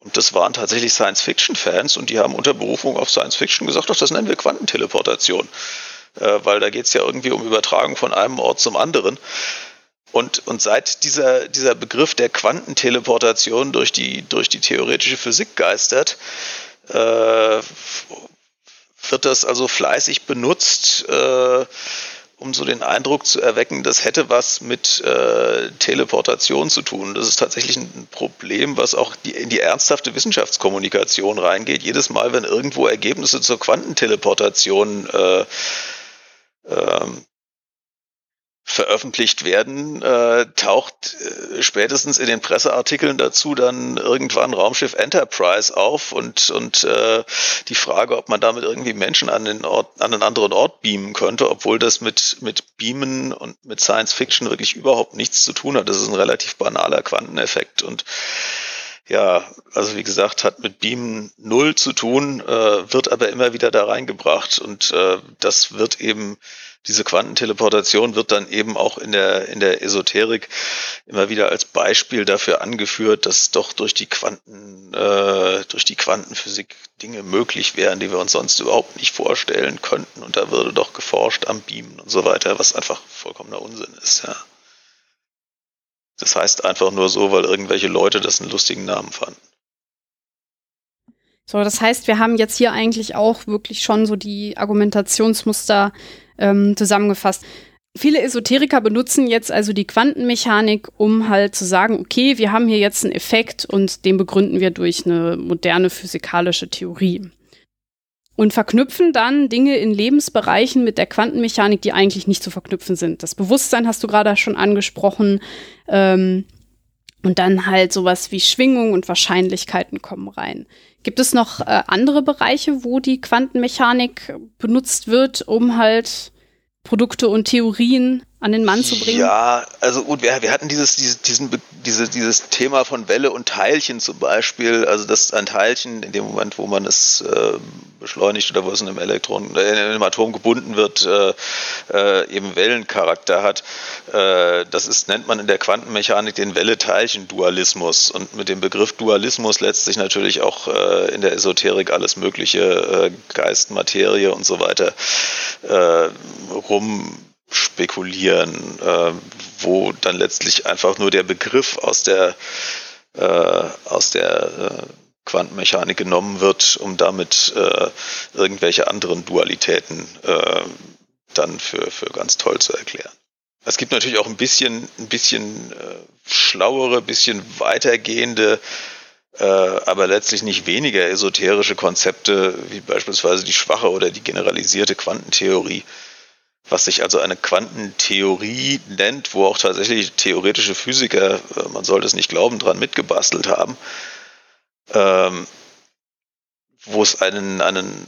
Und das waren tatsächlich Science-Fiction-Fans und die haben unter Berufung auf Science-Fiction gesagt, doch, das nennen wir Quantenteleportation. Äh, weil da geht es ja irgendwie um Übertragung von einem Ort zum anderen. Und, und seit dieser, dieser Begriff der Quantenteleportation durch die, durch die theoretische Physik geistert, äh, wird das also fleißig benutzt, äh, um so den Eindruck zu erwecken, das hätte was mit äh, Teleportation zu tun. Das ist tatsächlich ein Problem, was auch die, in die ernsthafte Wissenschaftskommunikation reingeht. Jedes Mal, wenn irgendwo Ergebnisse zur Quantenteleportation äh, ähm, veröffentlicht werden, äh, taucht äh, spätestens in den Presseartikeln dazu dann irgendwann Raumschiff Enterprise auf und, und äh, die Frage, ob man damit irgendwie Menschen an, den Ort, an einen anderen Ort beamen könnte, obwohl das mit, mit Beamen und mit Science Fiction wirklich überhaupt nichts zu tun hat. Das ist ein relativ banaler Quanteneffekt und ja, also wie gesagt, hat mit Beamen null zu tun, äh, wird aber immer wieder da reingebracht und äh, das wird eben diese Quantenteleportation wird dann eben auch in der, in der Esoterik immer wieder als Beispiel dafür angeführt, dass doch durch die Quanten, äh, durch die Quantenphysik Dinge möglich wären, die wir uns sonst überhaupt nicht vorstellen könnten. Und da würde doch geforscht am Beamen und so weiter, was einfach vollkommener Unsinn ist, ja. Das heißt einfach nur so, weil irgendwelche Leute das einen lustigen Namen fanden. So, das heißt, wir haben jetzt hier eigentlich auch wirklich schon so die Argumentationsmuster ähm, zusammengefasst. Viele Esoteriker benutzen jetzt also die Quantenmechanik, um halt zu sagen, okay, wir haben hier jetzt einen Effekt und den begründen wir durch eine moderne physikalische Theorie. Und verknüpfen dann Dinge in Lebensbereichen mit der Quantenmechanik, die eigentlich nicht zu verknüpfen sind. Das Bewusstsein hast du gerade schon angesprochen. Ähm, und dann halt sowas wie Schwingung und Wahrscheinlichkeiten kommen rein. Gibt es noch äh, andere Bereiche, wo die Quantenmechanik benutzt wird, um halt Produkte und Theorien an den Mann zu bringen? Ja, also gut, wir, wir hatten dieses, dieses, diesen, diese, dieses Thema von Welle und Teilchen zum Beispiel, also dass ein Teilchen in dem Moment, wo man es äh, beschleunigt oder wo es in einem Elektron, äh, in einem Atom gebunden wird, äh, äh, eben Wellencharakter hat. Äh, das ist, nennt man in der Quantenmechanik den Welle-Teilchen-Dualismus. Und mit dem Begriff Dualismus lässt sich natürlich auch äh, in der Esoterik alles mögliche Geist, Materie und so weiter rum spekulieren, äh, wo dann letztlich einfach nur der Begriff aus der, äh, aus der äh, Quantenmechanik genommen wird, um damit äh, irgendwelche anderen Dualitäten äh, dann für, für ganz toll zu erklären. Es gibt natürlich auch ein bisschen, ein bisschen äh, schlauere, bisschen weitergehende, äh, aber letztlich nicht weniger esoterische Konzepte, wie beispielsweise die schwache oder die generalisierte Quantentheorie, was sich also eine Quantentheorie nennt, wo auch tatsächlich theoretische Physiker, äh, man sollte es nicht glauben, dran mitgebastelt haben, ähm, wo es einen, einen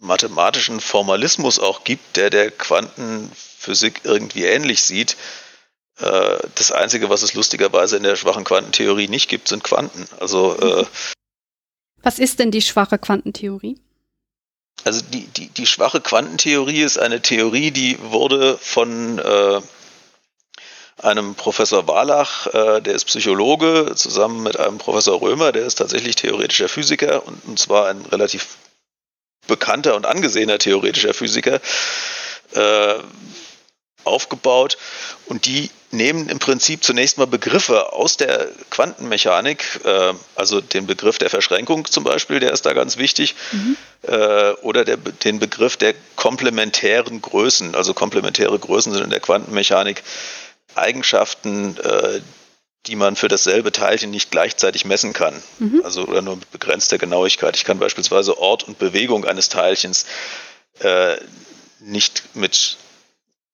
mathematischen Formalismus auch gibt, der der Quantenphysik irgendwie ähnlich sieht. Äh, das Einzige, was es lustigerweise in der schwachen Quantentheorie nicht gibt, sind Quanten. Also äh, was ist denn die schwache Quantentheorie? Also die, die, die schwache Quantentheorie ist eine Theorie, die wurde von äh, einem Professor Wallach, äh, der ist Psychologe, zusammen mit einem Professor Römer, der ist tatsächlich theoretischer Physiker und, und zwar ein relativ bekannter und angesehener theoretischer Physiker, äh, aufgebaut. Und die nehmen im Prinzip zunächst mal Begriffe aus der Quantenmechanik, äh, also den Begriff der Verschränkung zum Beispiel, der ist da ganz wichtig, mhm. äh, oder der, den Begriff der komplementären Größen. Also komplementäre Größen sind in der Quantenmechanik Eigenschaften, äh, die man für dasselbe Teilchen nicht gleichzeitig messen kann. Mhm. Also oder nur mit begrenzter Genauigkeit. Ich kann beispielsweise Ort und Bewegung eines Teilchens äh, nicht mit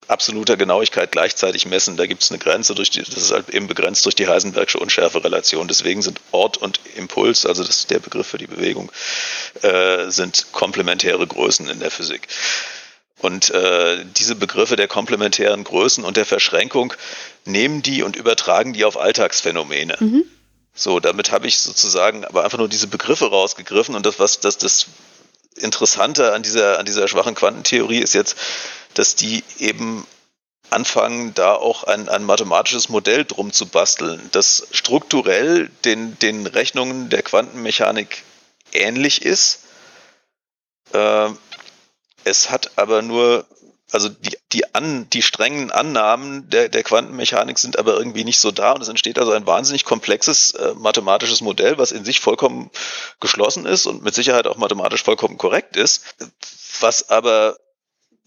absoluter Genauigkeit gleichzeitig messen. Da gibt es eine Grenze, durch die, das ist halt eben begrenzt durch die Heisenbergsche Unschärferelation. Deswegen sind Ort und Impuls, also das ist der Begriff für die Bewegung, äh, sind komplementäre Größen in der Physik. Und äh, diese Begriffe der komplementären Größen und der Verschränkung nehmen die und übertragen die auf Alltagsphänomene. Mhm. So, damit habe ich sozusagen aber einfach nur diese Begriffe rausgegriffen und das, was das, das Interessante an dieser, an dieser schwachen Quantentheorie ist jetzt, dass die eben anfangen, da auch ein, ein mathematisches Modell drum zu basteln, das strukturell den, den Rechnungen der Quantenmechanik ähnlich ist. Äh, es hat aber nur, also die, die, an, die strengen Annahmen der, der Quantenmechanik sind aber irgendwie nicht so da und es entsteht also ein wahnsinnig komplexes äh, mathematisches Modell, was in sich vollkommen geschlossen ist und mit Sicherheit auch mathematisch vollkommen korrekt ist, was aber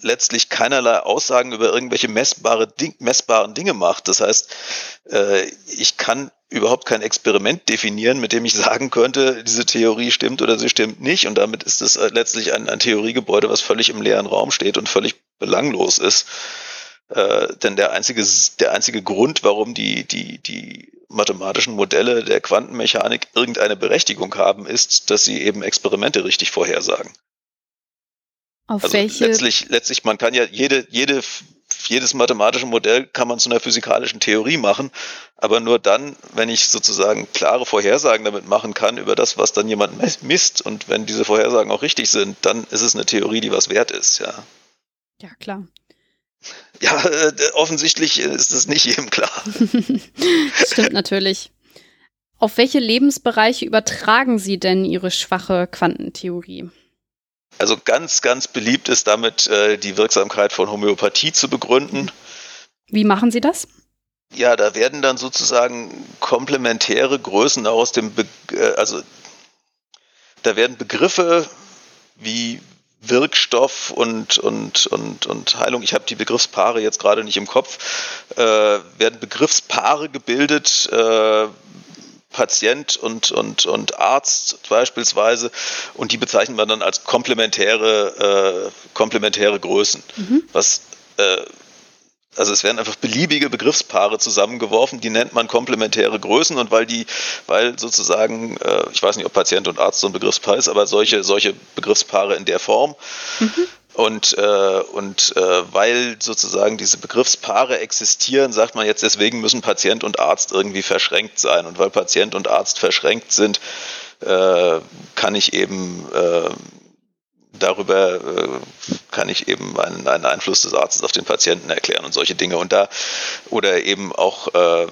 letztlich keinerlei Aussagen über irgendwelche messbare Ding, messbaren Dinge macht. Das heißt, äh, ich kann überhaupt kein Experiment definieren, mit dem ich sagen könnte, diese Theorie stimmt oder sie stimmt nicht. Und damit ist es äh, letztlich ein, ein Theoriegebäude, was völlig im leeren Raum steht und völlig belanglos ist. Äh, denn der einzige, der einzige Grund, warum die, die, die mathematischen Modelle der Quantenmechanik irgendeine Berechtigung haben, ist, dass sie eben Experimente richtig vorhersagen. Auf also welche? Letztlich, letztlich, man kann ja jede, jede, jedes mathematische Modell kann man zu einer physikalischen Theorie machen, aber nur dann, wenn ich sozusagen klare Vorhersagen damit machen kann über das, was dann jemand misst und wenn diese Vorhersagen auch richtig sind, dann ist es eine Theorie, die was wert ist, ja. Ja, klar. Ja, äh, offensichtlich ist es nicht jedem klar. Stimmt natürlich. Auf welche Lebensbereiche übertragen Sie denn Ihre schwache Quantentheorie? Also ganz, ganz beliebt ist damit äh, die Wirksamkeit von Homöopathie zu begründen. Wie machen Sie das? Ja, da werden dann sozusagen komplementäre Größen aus dem, Be äh, also da werden Begriffe wie Wirkstoff und, und, und, und Heilung, ich habe die Begriffspaare jetzt gerade nicht im Kopf, äh, werden Begriffspaare gebildet, äh, Patient und, und, und Arzt beispielsweise und die bezeichnen wir dann als komplementäre, äh, komplementäre Größen. Mhm. Was, äh, also es werden einfach beliebige Begriffspaare zusammengeworfen, die nennt man komplementäre Größen und weil die, weil sozusagen, äh, ich weiß nicht, ob Patient und Arzt so ein Begriffspaar ist, aber solche, solche Begriffspaare in der Form. Mhm. Und, äh, und äh, weil sozusagen diese Begriffspaare existieren, sagt man jetzt, deswegen müssen Patient und Arzt irgendwie verschränkt sein. Und weil Patient und Arzt verschränkt sind, äh, kann ich eben äh, darüber äh, kann ich eben einen, einen, Einfluss des Arztes auf den Patienten erklären und solche Dinge. Und da oder eben auch äh,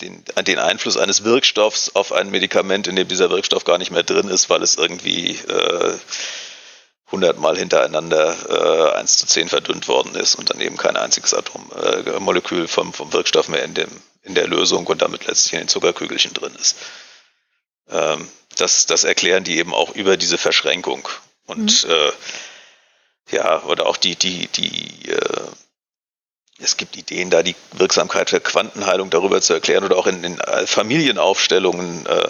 den, den Einfluss eines Wirkstoffs auf ein Medikament, in dem dieser Wirkstoff gar nicht mehr drin ist, weil es irgendwie äh, hundertmal hintereinander äh, 1 zu 10 verdünnt worden ist und dann eben kein einziges Atommolekül äh, vom, vom Wirkstoff mehr in, dem, in der Lösung und damit letztlich in den Zuckerkügelchen drin ist. Ähm, das, das erklären die eben auch über diese Verschränkung. Und mhm. äh, ja, oder auch die, die, die, äh, es gibt Ideen, da die Wirksamkeit der Quantenheilung darüber zu erklären oder auch in, in Familienaufstellungen. Äh,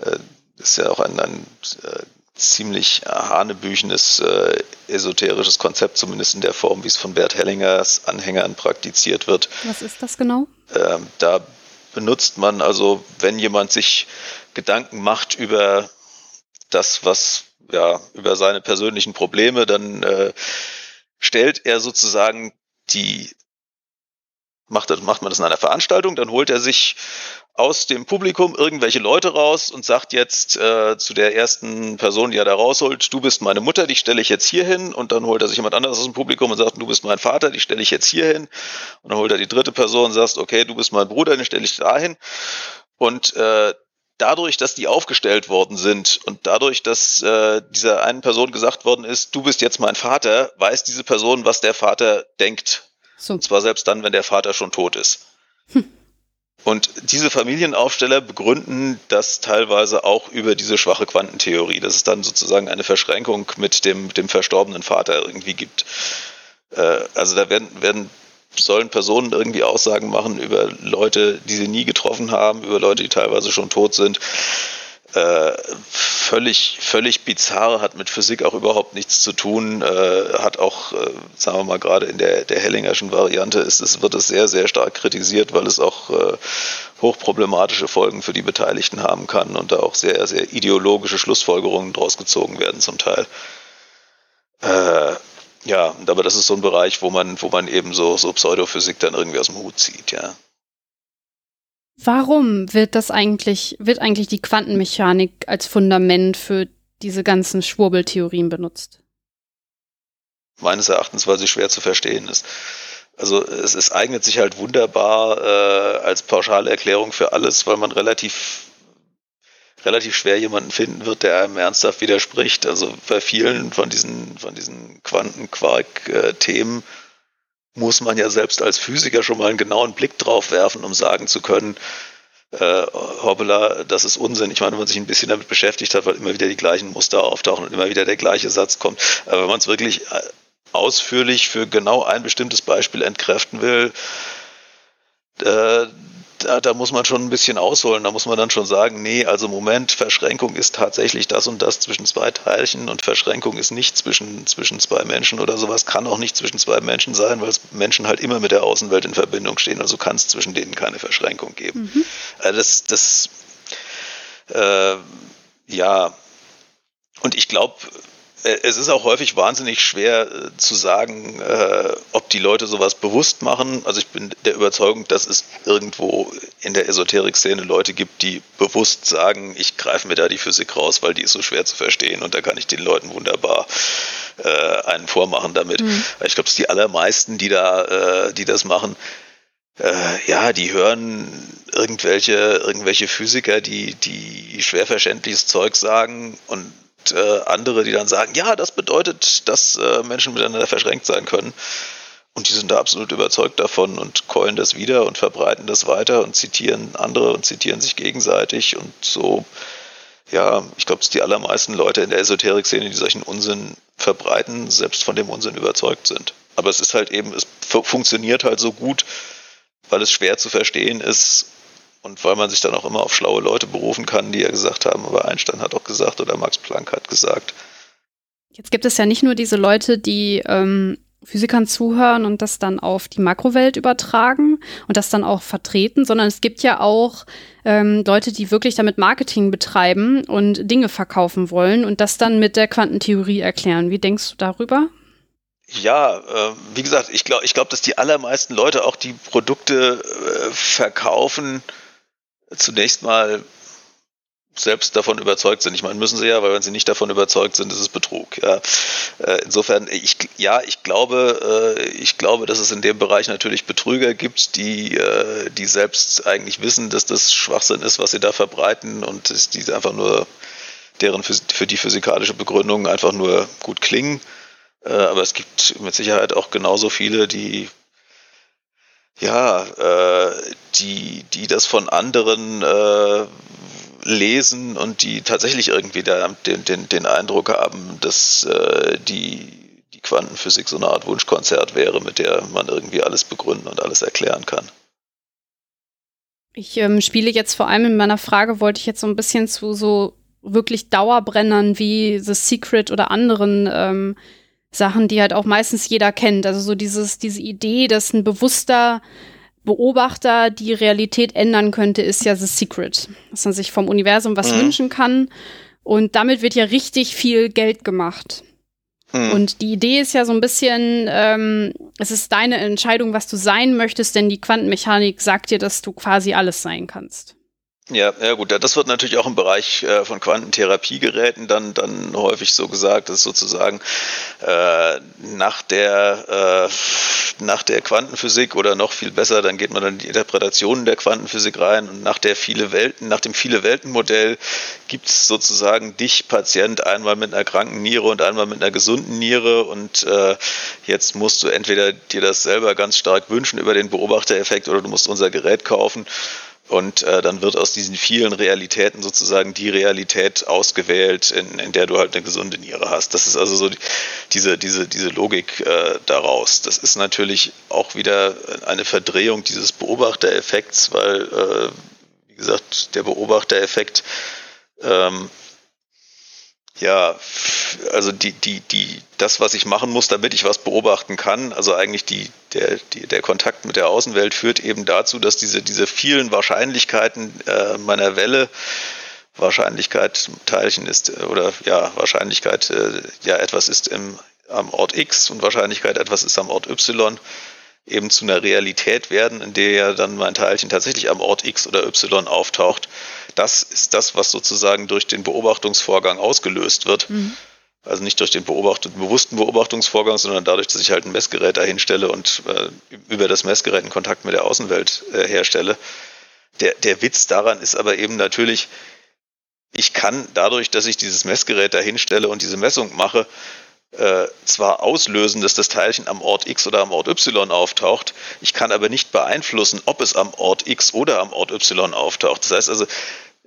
äh, ist ja auch ein, ein äh, ziemlich hanebüchenes äh, esoterisches Konzept, zumindest in der Form, wie es von Bert Hellingers Anhängern praktiziert wird. Was ist das genau? Ähm, da benutzt man also, wenn jemand sich Gedanken macht über das, was ja über seine persönlichen Probleme, dann äh, stellt er sozusagen die macht, macht man das in einer Veranstaltung, dann holt er sich aus dem Publikum irgendwelche Leute raus und sagt jetzt äh, zu der ersten Person, die er da rausholt, du bist meine Mutter, die stelle ich jetzt hier hin. Und dann holt er sich jemand anderes aus dem Publikum und sagt, du bist mein Vater, die stelle ich jetzt hier hin. Und dann holt er die dritte Person und sagt, okay, du bist mein Bruder, den stelle ich da hin. Und äh, dadurch, dass die aufgestellt worden sind und dadurch, dass äh, dieser einen Person gesagt worden ist, du bist jetzt mein Vater, weiß diese Person, was der Vater denkt. So. Und zwar selbst dann, wenn der Vater schon tot ist. Hm. Und diese Familienaufsteller begründen das teilweise auch über diese schwache Quantentheorie, dass es dann sozusagen eine Verschränkung mit dem, dem verstorbenen Vater irgendwie gibt. Äh, also da werden, werden sollen Personen irgendwie Aussagen machen über Leute, die sie nie getroffen haben, über Leute, die teilweise schon tot sind. Äh, völlig, völlig bizarr, hat mit Physik auch überhaupt nichts zu tun, äh, hat auch, äh, sagen wir mal, gerade in der, der Hellingerschen Variante ist es, wird es sehr, sehr stark kritisiert, weil es auch äh, hochproblematische Folgen für die Beteiligten haben kann und da auch sehr, sehr ideologische Schlussfolgerungen draus gezogen werden zum Teil. Ja, aber das ist so ein Bereich, wo man, wo man eben so, so Pseudophysik dann irgendwie aus dem Hut zieht, ja. Warum wird das eigentlich, wird eigentlich die Quantenmechanik als Fundament für diese ganzen Schwurbeltheorien benutzt? Meines Erachtens, weil sie schwer zu verstehen ist. Also es, es eignet sich halt wunderbar äh, als pauschale Erklärung für alles, weil man relativ relativ schwer jemanden finden wird, der einem ernsthaft widerspricht. Also bei vielen von diesen, von diesen Quantenquark-Themen muss man ja selbst als Physiker schon mal einen genauen Blick drauf werfen, um sagen zu können, äh, hoppala, das ist Unsinn. Ich meine, wenn man sich ein bisschen damit beschäftigt hat, weil immer wieder die gleichen Muster auftauchen und immer wieder der gleiche Satz kommt. Aber wenn man es wirklich äh, ausführlich für genau ein bestimmtes Beispiel entkräften will, äh, da, da muss man schon ein bisschen ausholen. Da muss man dann schon sagen, nee, also Moment, Verschränkung ist tatsächlich das und das zwischen zwei Teilchen und Verschränkung ist nicht zwischen, zwischen zwei Menschen oder sowas, kann auch nicht zwischen zwei Menschen sein, weil Menschen halt immer mit der Außenwelt in Verbindung stehen. Also kann es zwischen denen keine Verschränkung geben. Mhm. Also das, das äh, ja, und ich glaube, es ist auch häufig wahnsinnig schwer äh, zu sagen, äh, ob die Leute sowas bewusst machen. Also ich bin der Überzeugung, dass es irgendwo in der Esoterik-Szene Leute gibt, die bewusst sagen, ich greife mir da die Physik raus, weil die ist so schwer zu verstehen und da kann ich den Leuten wunderbar äh, einen vormachen damit. Mhm. Ich glaube, es die allermeisten, die da, äh, die das machen, äh, ja, die hören irgendwelche, irgendwelche Physiker, die, die schwer verständliches Zeug sagen und äh, andere, die dann sagen, ja, das bedeutet, dass äh, Menschen miteinander verschränkt sein können. Und die sind da absolut überzeugt davon und keulen das wieder und verbreiten das weiter und zitieren andere und zitieren sich gegenseitig. Und so, ja, ich glaube, es die allermeisten Leute in der Esoterik-Szene, die solchen Unsinn verbreiten, selbst von dem Unsinn überzeugt sind. Aber es ist halt eben, es funktioniert halt so gut, weil es schwer zu verstehen ist und weil man sich dann auch immer auf schlaue Leute berufen kann, die ja gesagt haben, aber Einstein hat auch gesagt oder Max Planck hat gesagt. Jetzt gibt es ja nicht nur diese Leute, die ähm, Physikern zuhören und das dann auf die Makrowelt übertragen und das dann auch vertreten, sondern es gibt ja auch ähm, Leute, die wirklich damit Marketing betreiben und Dinge verkaufen wollen und das dann mit der Quantentheorie erklären. Wie denkst du darüber? Ja, äh, wie gesagt, ich glaube, ich glaub, dass die allermeisten Leute auch die Produkte äh, verkaufen, zunächst mal selbst davon überzeugt sind. Ich meine, müssen sie ja, weil wenn sie nicht davon überzeugt sind, ist es Betrug. Ja. Äh, insofern, ich, ja, ich glaube, äh, ich glaube, dass es in dem Bereich natürlich Betrüger gibt, die, äh, die selbst eigentlich wissen, dass das Schwachsinn ist, was sie da verbreiten und die einfach nur deren für die physikalische Begründung einfach nur gut klingen. Aber es gibt mit Sicherheit auch genauso viele, die ja, äh, die, die das von anderen äh, lesen und die tatsächlich irgendwie da den, den, den Eindruck haben, dass äh, die, die Quantenphysik so eine Art Wunschkonzert wäre, mit der man irgendwie alles begründen und alles erklären kann. Ich ähm, spiele jetzt vor allem in meiner Frage, wollte ich jetzt so ein bisschen zu so wirklich Dauerbrennern wie The Secret oder anderen ähm, Sachen, die halt auch meistens jeder kennt. Also so dieses, diese Idee, dass ein bewusster Beobachter die Realität ändern könnte, ist ja The Secret. Dass man sich vom Universum was mhm. wünschen kann. Und damit wird ja richtig viel Geld gemacht. Mhm. Und die Idee ist ja so ein bisschen, ähm, es ist deine Entscheidung, was du sein möchtest, denn die Quantenmechanik sagt dir, dass du quasi alles sein kannst. Ja, ja gut, das wird natürlich auch im Bereich äh, von Quantentherapiegeräten dann, dann häufig so gesagt, dass sozusagen äh, nach, der, äh, nach der Quantenphysik oder noch viel besser, dann geht man dann in die Interpretationen der Quantenphysik rein und nach der viele Welten, nach dem viele Welten-Modell gibt es sozusagen dich, Patient, einmal mit einer kranken Niere und einmal mit einer gesunden Niere und äh, jetzt musst du entweder dir das selber ganz stark wünschen über den Beobachtereffekt oder du musst unser Gerät kaufen. Und äh, dann wird aus diesen vielen Realitäten sozusagen die Realität ausgewählt, in, in der du halt eine gesunde Niere hast. Das ist also so die, diese, diese, diese Logik äh, daraus. Das ist natürlich auch wieder eine Verdrehung dieses Beobachtereffekts, weil, äh, wie gesagt, der Beobachtereffekt ähm, ja, also die, die, die, das, was ich machen muss, damit ich was beobachten kann, also eigentlich die, der, die, der Kontakt mit der Außenwelt führt eben dazu, dass diese, diese vielen Wahrscheinlichkeiten äh, meiner Welle, Wahrscheinlichkeit Teilchen ist, äh, oder ja, Wahrscheinlichkeit, äh, ja, etwas ist im, am Ort X und Wahrscheinlichkeit etwas ist am Ort Y, eben zu einer Realität werden, in der ja dann mein Teilchen tatsächlich am Ort X oder Y auftaucht. Das ist das, was sozusagen durch den Beobachtungsvorgang ausgelöst wird. Mhm. Also nicht durch den beobachtet, bewussten Beobachtungsvorgang, sondern dadurch, dass ich halt ein Messgerät dahinstelle und äh, über das Messgerät einen Kontakt mit der Außenwelt äh, herstelle. Der, der Witz daran ist aber eben natürlich, ich kann dadurch, dass ich dieses Messgerät dahinstelle und diese Messung mache, äh, zwar auslösen, dass das Teilchen am Ort X oder am Ort Y auftaucht, ich kann aber nicht beeinflussen, ob es am Ort X oder am Ort Y auftaucht. Das heißt also,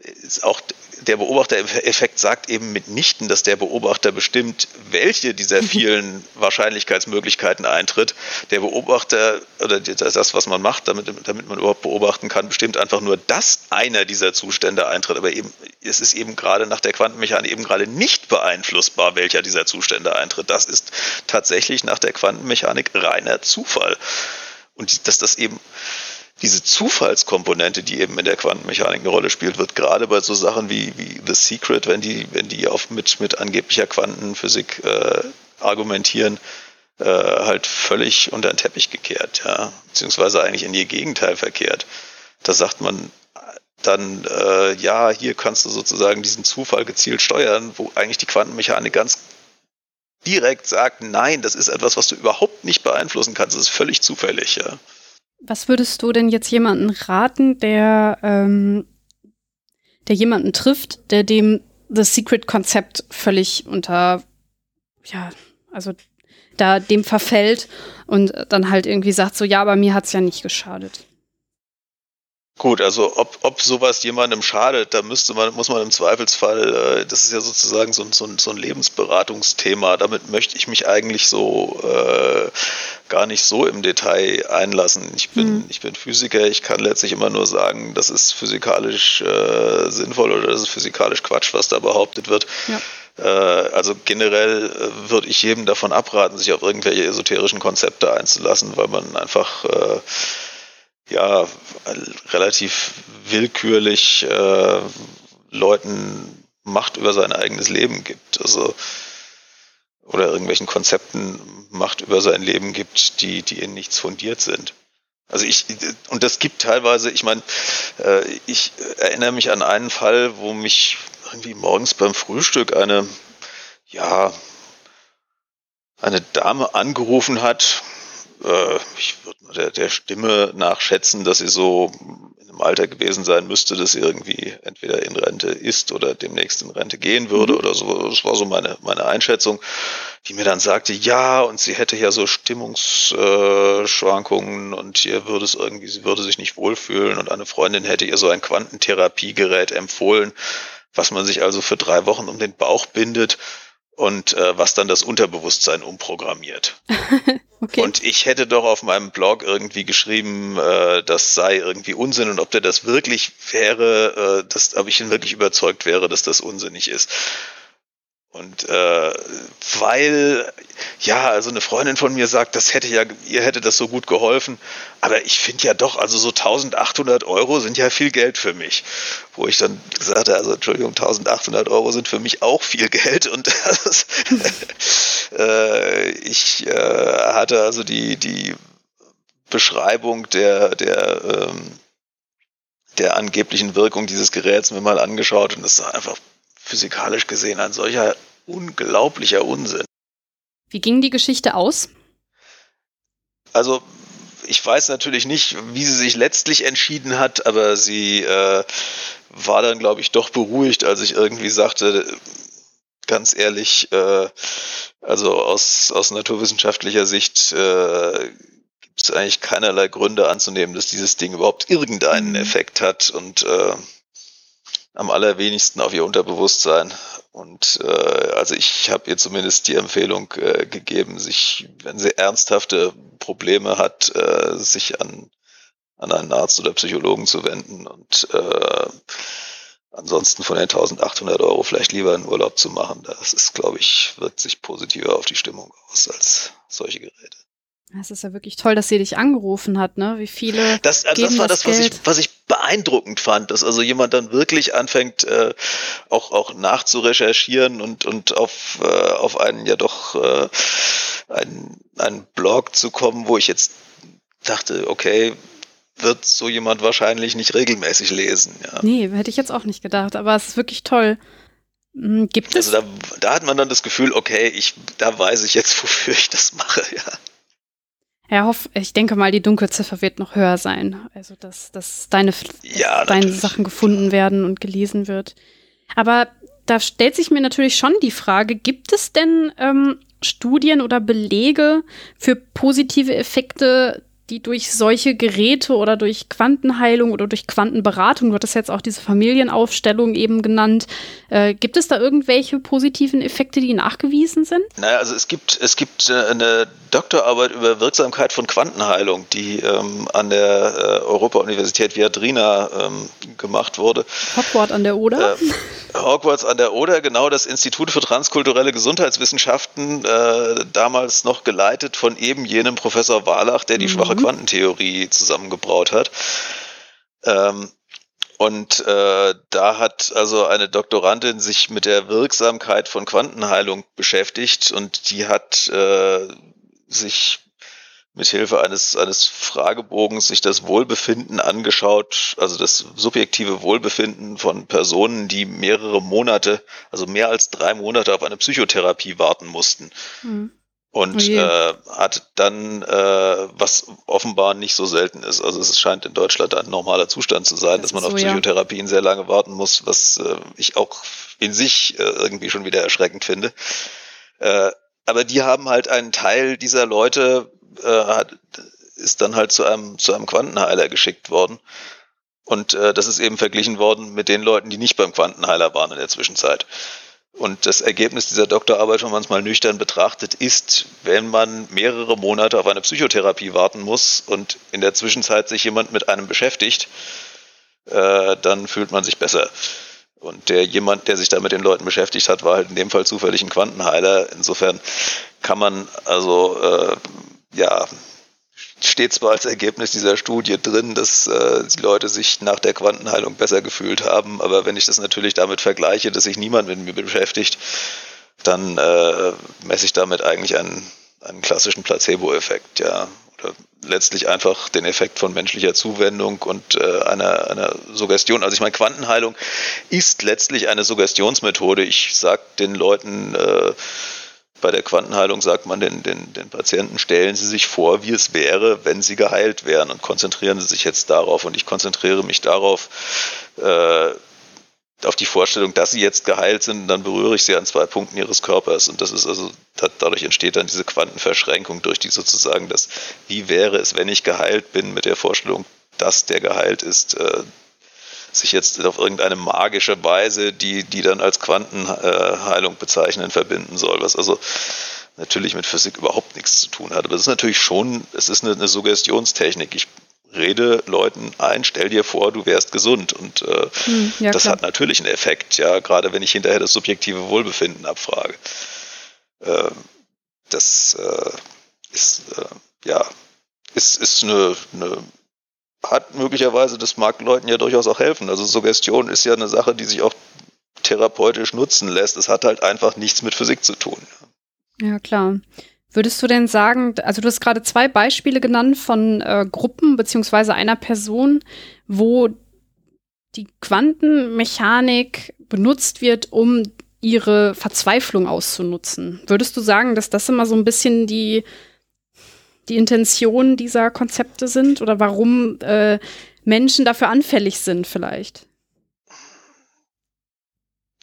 ist auch der Beobachtereffekt sagt eben mitnichten, dass der Beobachter bestimmt, welche dieser vielen Wahrscheinlichkeitsmöglichkeiten eintritt. Der Beobachter oder das, was man macht, damit, damit man überhaupt beobachten kann, bestimmt einfach nur, dass einer dieser Zustände eintritt. Aber eben, es ist eben gerade nach der Quantenmechanik eben gerade nicht beeinflussbar, welcher dieser Zustände eintritt. Das ist tatsächlich nach der Quantenmechanik reiner Zufall. Und dass das eben diese Zufallskomponente, die eben in der Quantenmechanik eine Rolle spielt, wird gerade bei so Sachen wie, wie The Secret, wenn die, wenn die auf mit, mit angeblicher Quantenphysik äh, argumentieren, äh, halt völlig unter den Teppich gekehrt, ja, beziehungsweise eigentlich in ihr Gegenteil verkehrt. Da sagt man dann, äh, ja, hier kannst du sozusagen diesen Zufall gezielt steuern, wo eigentlich die Quantenmechanik ganz direkt sagt, nein, das ist etwas, was du überhaupt nicht beeinflussen kannst, das ist völlig zufällig, ja. Was würdest du denn jetzt jemanden raten, der, ähm, der jemanden trifft, der dem The Secret-Konzept völlig unter, ja, also da dem verfällt und dann halt irgendwie sagt so, ja, aber mir hat's ja nicht geschadet. Gut, also ob, ob sowas jemandem schadet, da müsste man, muss man im Zweifelsfall, äh, das ist ja sozusagen so, so, so ein Lebensberatungsthema, damit möchte ich mich eigentlich so äh, gar nicht so im Detail einlassen. Ich bin, mhm. ich bin Physiker, ich kann letztlich immer nur sagen, das ist physikalisch äh, sinnvoll oder das ist physikalisch Quatsch, was da behauptet wird. Ja. Äh, also generell äh, würde ich jedem davon abraten, sich auf irgendwelche esoterischen Konzepte einzulassen, weil man einfach äh, ja relativ willkürlich äh, Leuten Macht über sein eigenes Leben gibt. Also oder irgendwelchen Konzepten Macht über sein Leben gibt, die, die in nichts fundiert sind. Also ich, und das gibt teilweise, ich meine, äh, ich erinnere mich an einen Fall, wo mich irgendwie morgens beim Frühstück eine, ja, eine Dame angerufen hat. Äh, ich würde der, der Stimme nachschätzen, dass sie so im Alter gewesen sein müsste, dass sie irgendwie entweder in Rente ist oder demnächst in Rente gehen würde mhm. oder so. Das war so meine, meine Einschätzung, die mir dann sagte, ja, und sie hätte ja so Stimmungsschwankungen und hier würde es irgendwie, sie würde sich nicht wohlfühlen und eine Freundin hätte ihr so ein Quantentherapiegerät empfohlen, was man sich also für drei Wochen um den Bauch bindet und äh, was dann das Unterbewusstsein umprogrammiert. okay. Und ich hätte doch auf meinem Blog irgendwie geschrieben, äh, das sei irgendwie Unsinn und ob der das wirklich wäre, äh, dass, ob ich ihn wirklich überzeugt wäre, dass das unsinnig ist. Und äh, weil, ja, also eine Freundin von mir sagt, das hätte ja, ihr hätte das so gut geholfen, aber ich finde ja doch, also so 1800 Euro sind ja viel Geld für mich. Wo ich dann gesagt habe, also Entschuldigung, 1800 Euro sind für mich auch viel Geld und das, äh, ich äh, hatte also die, die Beschreibung der, der, ähm, der angeblichen Wirkung dieses Geräts mir mal angeschaut und es sah einfach physikalisch gesehen ein solcher unglaublicher Unsinn. Wie ging die Geschichte aus? Also, ich weiß natürlich nicht, wie sie sich letztlich entschieden hat, aber sie äh, war dann, glaube ich, doch beruhigt, als ich irgendwie sagte, ganz ehrlich, äh, also aus, aus naturwissenschaftlicher Sicht äh, gibt es eigentlich keinerlei Gründe anzunehmen, dass dieses Ding überhaupt irgendeinen mhm. Effekt hat und äh, am allerwenigsten auf ihr Unterbewusstsein. Und äh, also ich habe ihr zumindest die Empfehlung äh, gegeben, sich, wenn sie ernsthafte Probleme hat, äh, sich an, an einen Arzt oder Psychologen zu wenden und äh, ansonsten von den 1800 Euro vielleicht lieber einen Urlaub zu machen. Das ist, glaube ich, wirkt sich positiver auf die Stimmung aus als solche Geräte. Es ist ja wirklich toll, dass sie dich angerufen hat, ne? Wie viele. Das, also das war das, was ich, was ich beeindruckend fand, dass also jemand dann wirklich anfängt, äh, auch, auch nachzurecherchieren und, und auf, äh, auf einen ja doch äh, einen, einen Blog zu kommen, wo ich jetzt dachte, okay, wird so jemand wahrscheinlich nicht regelmäßig lesen. Ja. Nee, hätte ich jetzt auch nicht gedacht, aber es ist wirklich toll. Hm, gibt es? Also da, da hat man dann das Gefühl, okay, ich, da weiß ich jetzt, wofür ich das mache, ja. Ja, hoff, ich denke mal, die Dunkelziffer wird noch höher sein. Also, dass, dass deine, ja, deine Sachen gefunden werden und gelesen wird. Aber da stellt sich mir natürlich schon die Frage, gibt es denn ähm, Studien oder Belege für positive Effekte die durch solche Geräte oder durch Quantenheilung oder durch Quantenberatung, du hattest jetzt auch diese Familienaufstellung eben genannt, äh, gibt es da irgendwelche positiven Effekte, die nachgewiesen sind? Naja, also es gibt, es gibt äh, eine Doktorarbeit über Wirksamkeit von Quantenheilung, die ähm, an der äh, Europa-Universität Viadrina ähm, gemacht wurde. Hogwarts an der Oder? Äh, Hogwarts an der Oder, genau, das Institut für transkulturelle Gesundheitswissenschaften, äh, damals noch geleitet von eben jenem Professor Warlach, der die mhm. schwache Quantentheorie zusammengebraut hat. Ähm, und äh, da hat also eine Doktorandin sich mit der Wirksamkeit von Quantenheilung beschäftigt und die hat äh, sich mit Hilfe eines, eines Fragebogens sich das Wohlbefinden angeschaut, also das subjektive Wohlbefinden von Personen, die mehrere Monate, also mehr als drei Monate auf eine Psychotherapie warten mussten. Mhm und oh äh, hat dann, äh, was offenbar nicht so selten ist, also es scheint in Deutschland ein normaler Zustand zu sein, das dass man auf so, Psychotherapien ja. sehr lange warten muss, was äh, ich auch in sich äh, irgendwie schon wieder erschreckend finde. Äh, aber die haben halt einen Teil dieser Leute, äh, hat, ist dann halt zu einem, zu einem Quantenheiler geschickt worden. Und äh, das ist eben verglichen worden mit den Leuten, die nicht beim Quantenheiler waren in der Zwischenzeit. Und das Ergebnis dieser Doktorarbeit, wenn man es mal nüchtern betrachtet, ist, wenn man mehrere Monate auf eine Psychotherapie warten muss und in der Zwischenzeit sich jemand mit einem beschäftigt, äh, dann fühlt man sich besser. Und der jemand, der sich da mit den Leuten beschäftigt hat, war halt in dem Fall zufällig ein Quantenheiler. Insofern kann man also äh, ja steht zwar als Ergebnis dieser Studie drin, dass äh, die Leute sich nach der Quantenheilung besser gefühlt haben, aber wenn ich das natürlich damit vergleiche, dass sich niemand mit mir beschäftigt, dann äh, messe ich damit eigentlich einen, einen klassischen Placebo-Effekt, ja. Oder letztlich einfach den Effekt von menschlicher Zuwendung und äh, einer, einer Suggestion. Also ich meine, Quantenheilung ist letztlich eine Suggestionsmethode. Ich sage den Leuten, äh, bei der Quantenheilung sagt man den, den, den Patienten, stellen Sie sich vor, wie es wäre, wenn Sie geheilt wären und konzentrieren Sie sich jetzt darauf. Und ich konzentriere mich darauf, äh, auf die Vorstellung, dass sie jetzt geheilt sind, dann berühre ich sie an zwei Punkten ihres Körpers. Und das ist also, dadurch entsteht dann diese Quantenverschränkung durch die sozusagen das, wie wäre es, wenn ich geheilt bin, mit der Vorstellung, dass der geheilt ist, äh, sich jetzt auf irgendeine magische Weise, die, die dann als Quantenheilung bezeichnen, verbinden soll, was also natürlich mit Physik überhaupt nichts zu tun hat. Aber es ist natürlich schon, es ist eine, eine Suggestionstechnik. Ich rede Leuten ein, stell dir vor, du wärst gesund. Und äh, hm, ja, das klar. hat natürlich einen Effekt, ja, gerade wenn ich hinterher das subjektive Wohlbefinden abfrage. Äh, das äh, ist, äh, ja, ist, ist eine, eine, hat möglicherweise, das mag Leuten ja durchaus auch helfen. Also Suggestion ist ja eine Sache, die sich auch therapeutisch nutzen lässt. Es hat halt einfach nichts mit Physik zu tun. Ja, klar. Würdest du denn sagen, also du hast gerade zwei Beispiele genannt von äh, Gruppen beziehungsweise einer Person, wo die Quantenmechanik benutzt wird, um ihre Verzweiflung auszunutzen. Würdest du sagen, dass das immer so ein bisschen die, die Intention dieser Konzepte sind oder warum äh, Menschen dafür anfällig sind vielleicht?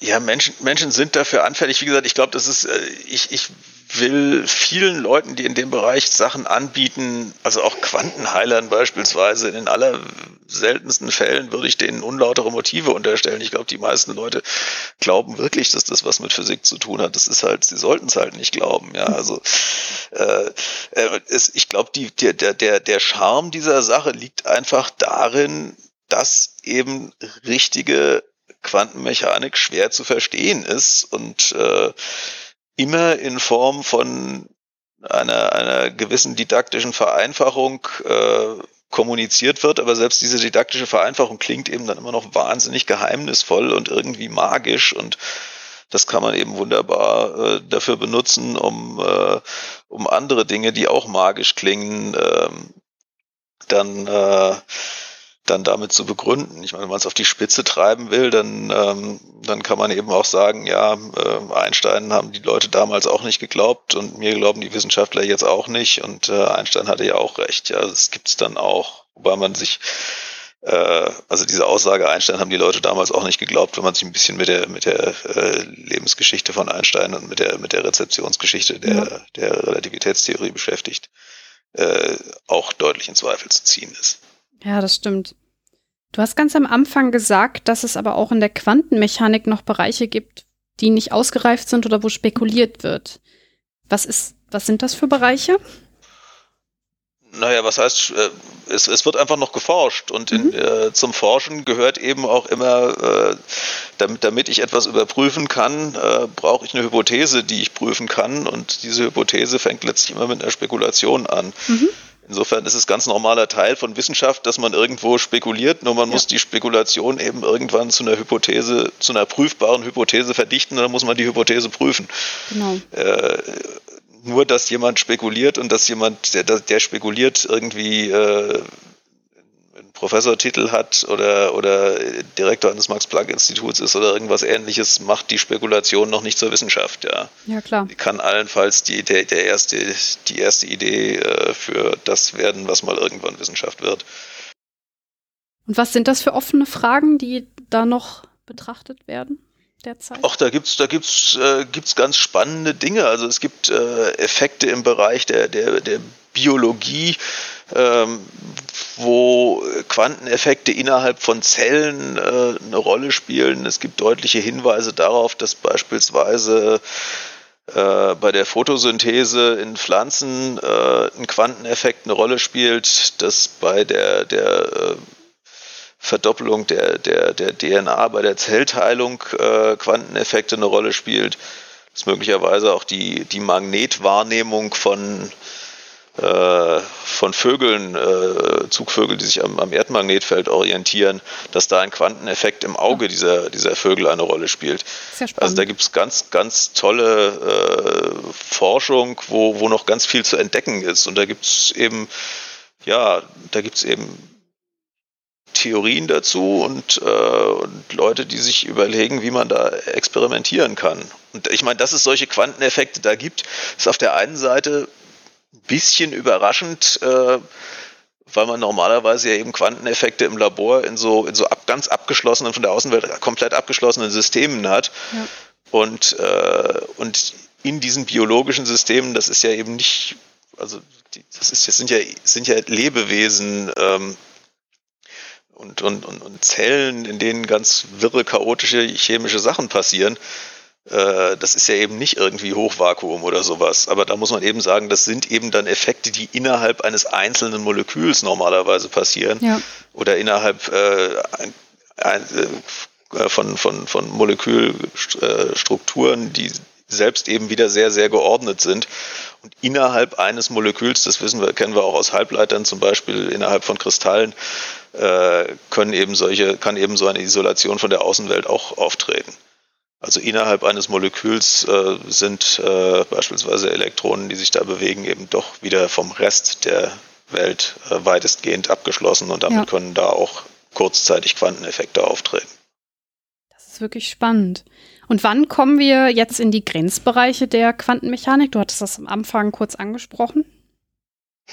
Ja, Menschen, Menschen sind dafür anfällig. Wie gesagt, ich glaube, das ist, äh, ich, ich will vielen Leuten, die in dem Bereich Sachen anbieten, also auch Quantenheilern beispielsweise, in den allerseltensten Fällen würde ich denen unlautere Motive unterstellen. Ich glaube, die meisten Leute glauben wirklich, dass das was mit Physik zu tun hat. Das ist halt, sie sollten es halt nicht glauben. Ja, also äh, äh es, ich glaube, die, der, der, der Charme dieser Sache liegt einfach darin, dass eben richtige Quantenmechanik schwer zu verstehen ist und äh, immer in Form von einer, einer gewissen didaktischen Vereinfachung äh, kommuniziert wird, aber selbst diese didaktische Vereinfachung klingt eben dann immer noch wahnsinnig geheimnisvoll und irgendwie magisch. Und das kann man eben wunderbar äh, dafür benutzen, um, äh, um andere Dinge, die auch magisch klingen, äh, dann äh, dann damit zu begründen. Ich meine, wenn man es auf die Spitze treiben will, dann, ähm, dann kann man eben auch sagen, ja, äh, Einstein haben die Leute damals auch nicht geglaubt und mir glauben die Wissenschaftler jetzt auch nicht und äh, Einstein hatte ja auch recht. Ja, das gibt's dann auch, wobei man sich äh, also diese Aussage Einstein haben die Leute damals auch nicht geglaubt, wenn man sich ein bisschen mit der mit der äh, Lebensgeschichte von Einstein und mit der mit der Rezeptionsgeschichte der ja. der Relativitätstheorie beschäftigt, äh, auch deutlich in Zweifel zu ziehen ist. Ja, das stimmt. Du hast ganz am Anfang gesagt, dass es aber auch in der Quantenmechanik noch Bereiche gibt, die nicht ausgereift sind oder wo spekuliert wird. Was ist, was sind das für Bereiche? Naja, was heißt, äh, es, es wird einfach noch geforscht und in, mhm. äh, zum Forschen gehört eben auch immer, äh, damit, damit ich etwas überprüfen kann, äh, brauche ich eine Hypothese, die ich prüfen kann und diese Hypothese fängt letztlich immer mit einer Spekulation an. Mhm. Insofern ist es ganz normaler Teil von Wissenschaft, dass man irgendwo spekuliert, nur man ja. muss die Spekulation eben irgendwann zu einer Hypothese, zu einer prüfbaren Hypothese verdichten und dann muss man die Hypothese prüfen. Genau. Äh, nur, dass jemand spekuliert und dass jemand, der, der spekuliert, irgendwie äh, Professortitel hat oder, oder Direktor eines Max-Planck-Instituts ist oder irgendwas ähnliches, macht die Spekulation noch nicht zur Wissenschaft, ja. Ja, klar. Die kann allenfalls die, der, der erste, die erste Idee äh, für das werden, was mal irgendwann Wissenschaft wird. Und was sind das für offene Fragen, die da noch betrachtet werden? Derzeit? Ach, da gibt's, da gibt's, äh, gibt's ganz spannende Dinge. Also es gibt äh, Effekte im Bereich der, der, der Biologie, ähm, wo Quanteneffekte innerhalb von Zellen äh, eine Rolle spielen. Es gibt deutliche Hinweise darauf, dass beispielsweise äh, bei der Photosynthese in Pflanzen äh, ein Quanteneffekt eine Rolle spielt, dass bei der, der äh, Verdoppelung der, der, der DNA, bei der Zellteilung äh, Quanteneffekte eine Rolle spielt, dass möglicherweise auch die, die Magnetwahrnehmung von äh, von Vögeln, äh, Zugvögel, die sich am, am, Erdmagnetfeld orientieren, dass da ein Quanteneffekt im Auge ja. dieser, dieser Vögel eine Rolle spielt. Also da gibt es ganz, ganz tolle äh, Forschung, wo, wo noch ganz viel zu entdecken ist. Und da gibt es eben, ja, da gibt es eben Theorien dazu und, äh, und, Leute, die sich überlegen, wie man da experimentieren kann. Und ich meine, dass es solche Quanteneffekte da gibt, ist auf der einen Seite ein bisschen überraschend, äh, weil man normalerweise ja eben Quanteneffekte im Labor in so, in so ab, ganz abgeschlossenen, von der Außenwelt komplett abgeschlossenen Systemen hat. Ja. Und, äh, und in diesen biologischen Systemen, das ist ja eben nicht, also die, das, ist, das sind ja, sind ja Lebewesen ähm, und, und, und, und Zellen, in denen ganz wirre, chaotische chemische Sachen passieren. Äh, das ist ja eben nicht irgendwie Hochvakuum oder sowas. Aber da muss man eben sagen, das sind eben dann Effekte, die innerhalb eines einzelnen Moleküls normalerweise passieren. Ja. Oder innerhalb äh, ein, ein, äh, von, von, von Molekülstrukturen, die selbst eben wieder sehr, sehr geordnet sind. Und innerhalb eines Moleküls, das wissen wir, kennen wir auch aus Halbleitern zum Beispiel, innerhalb von Kristallen, äh, können eben solche, kann eben so eine Isolation von der Außenwelt auch auftreten. Also innerhalb eines Moleküls äh, sind äh, beispielsweise Elektronen, die sich da bewegen, eben doch wieder vom Rest der Welt äh, weitestgehend abgeschlossen und damit ja. können da auch kurzzeitig Quanteneffekte auftreten. Das ist wirklich spannend. Und wann kommen wir jetzt in die Grenzbereiche der Quantenmechanik? Du hattest das am Anfang kurz angesprochen.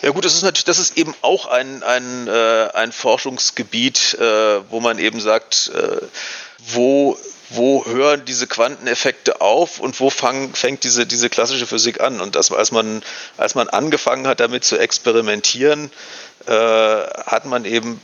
Ja gut, das ist natürlich, das ist eben auch ein, ein, äh, ein Forschungsgebiet, äh, wo man eben sagt, äh, wo wo hören diese Quanteneffekte auf und wo fang, fängt diese, diese klassische Physik an? Und das, als, man, als man angefangen hat, damit zu experimentieren, äh, hat man eben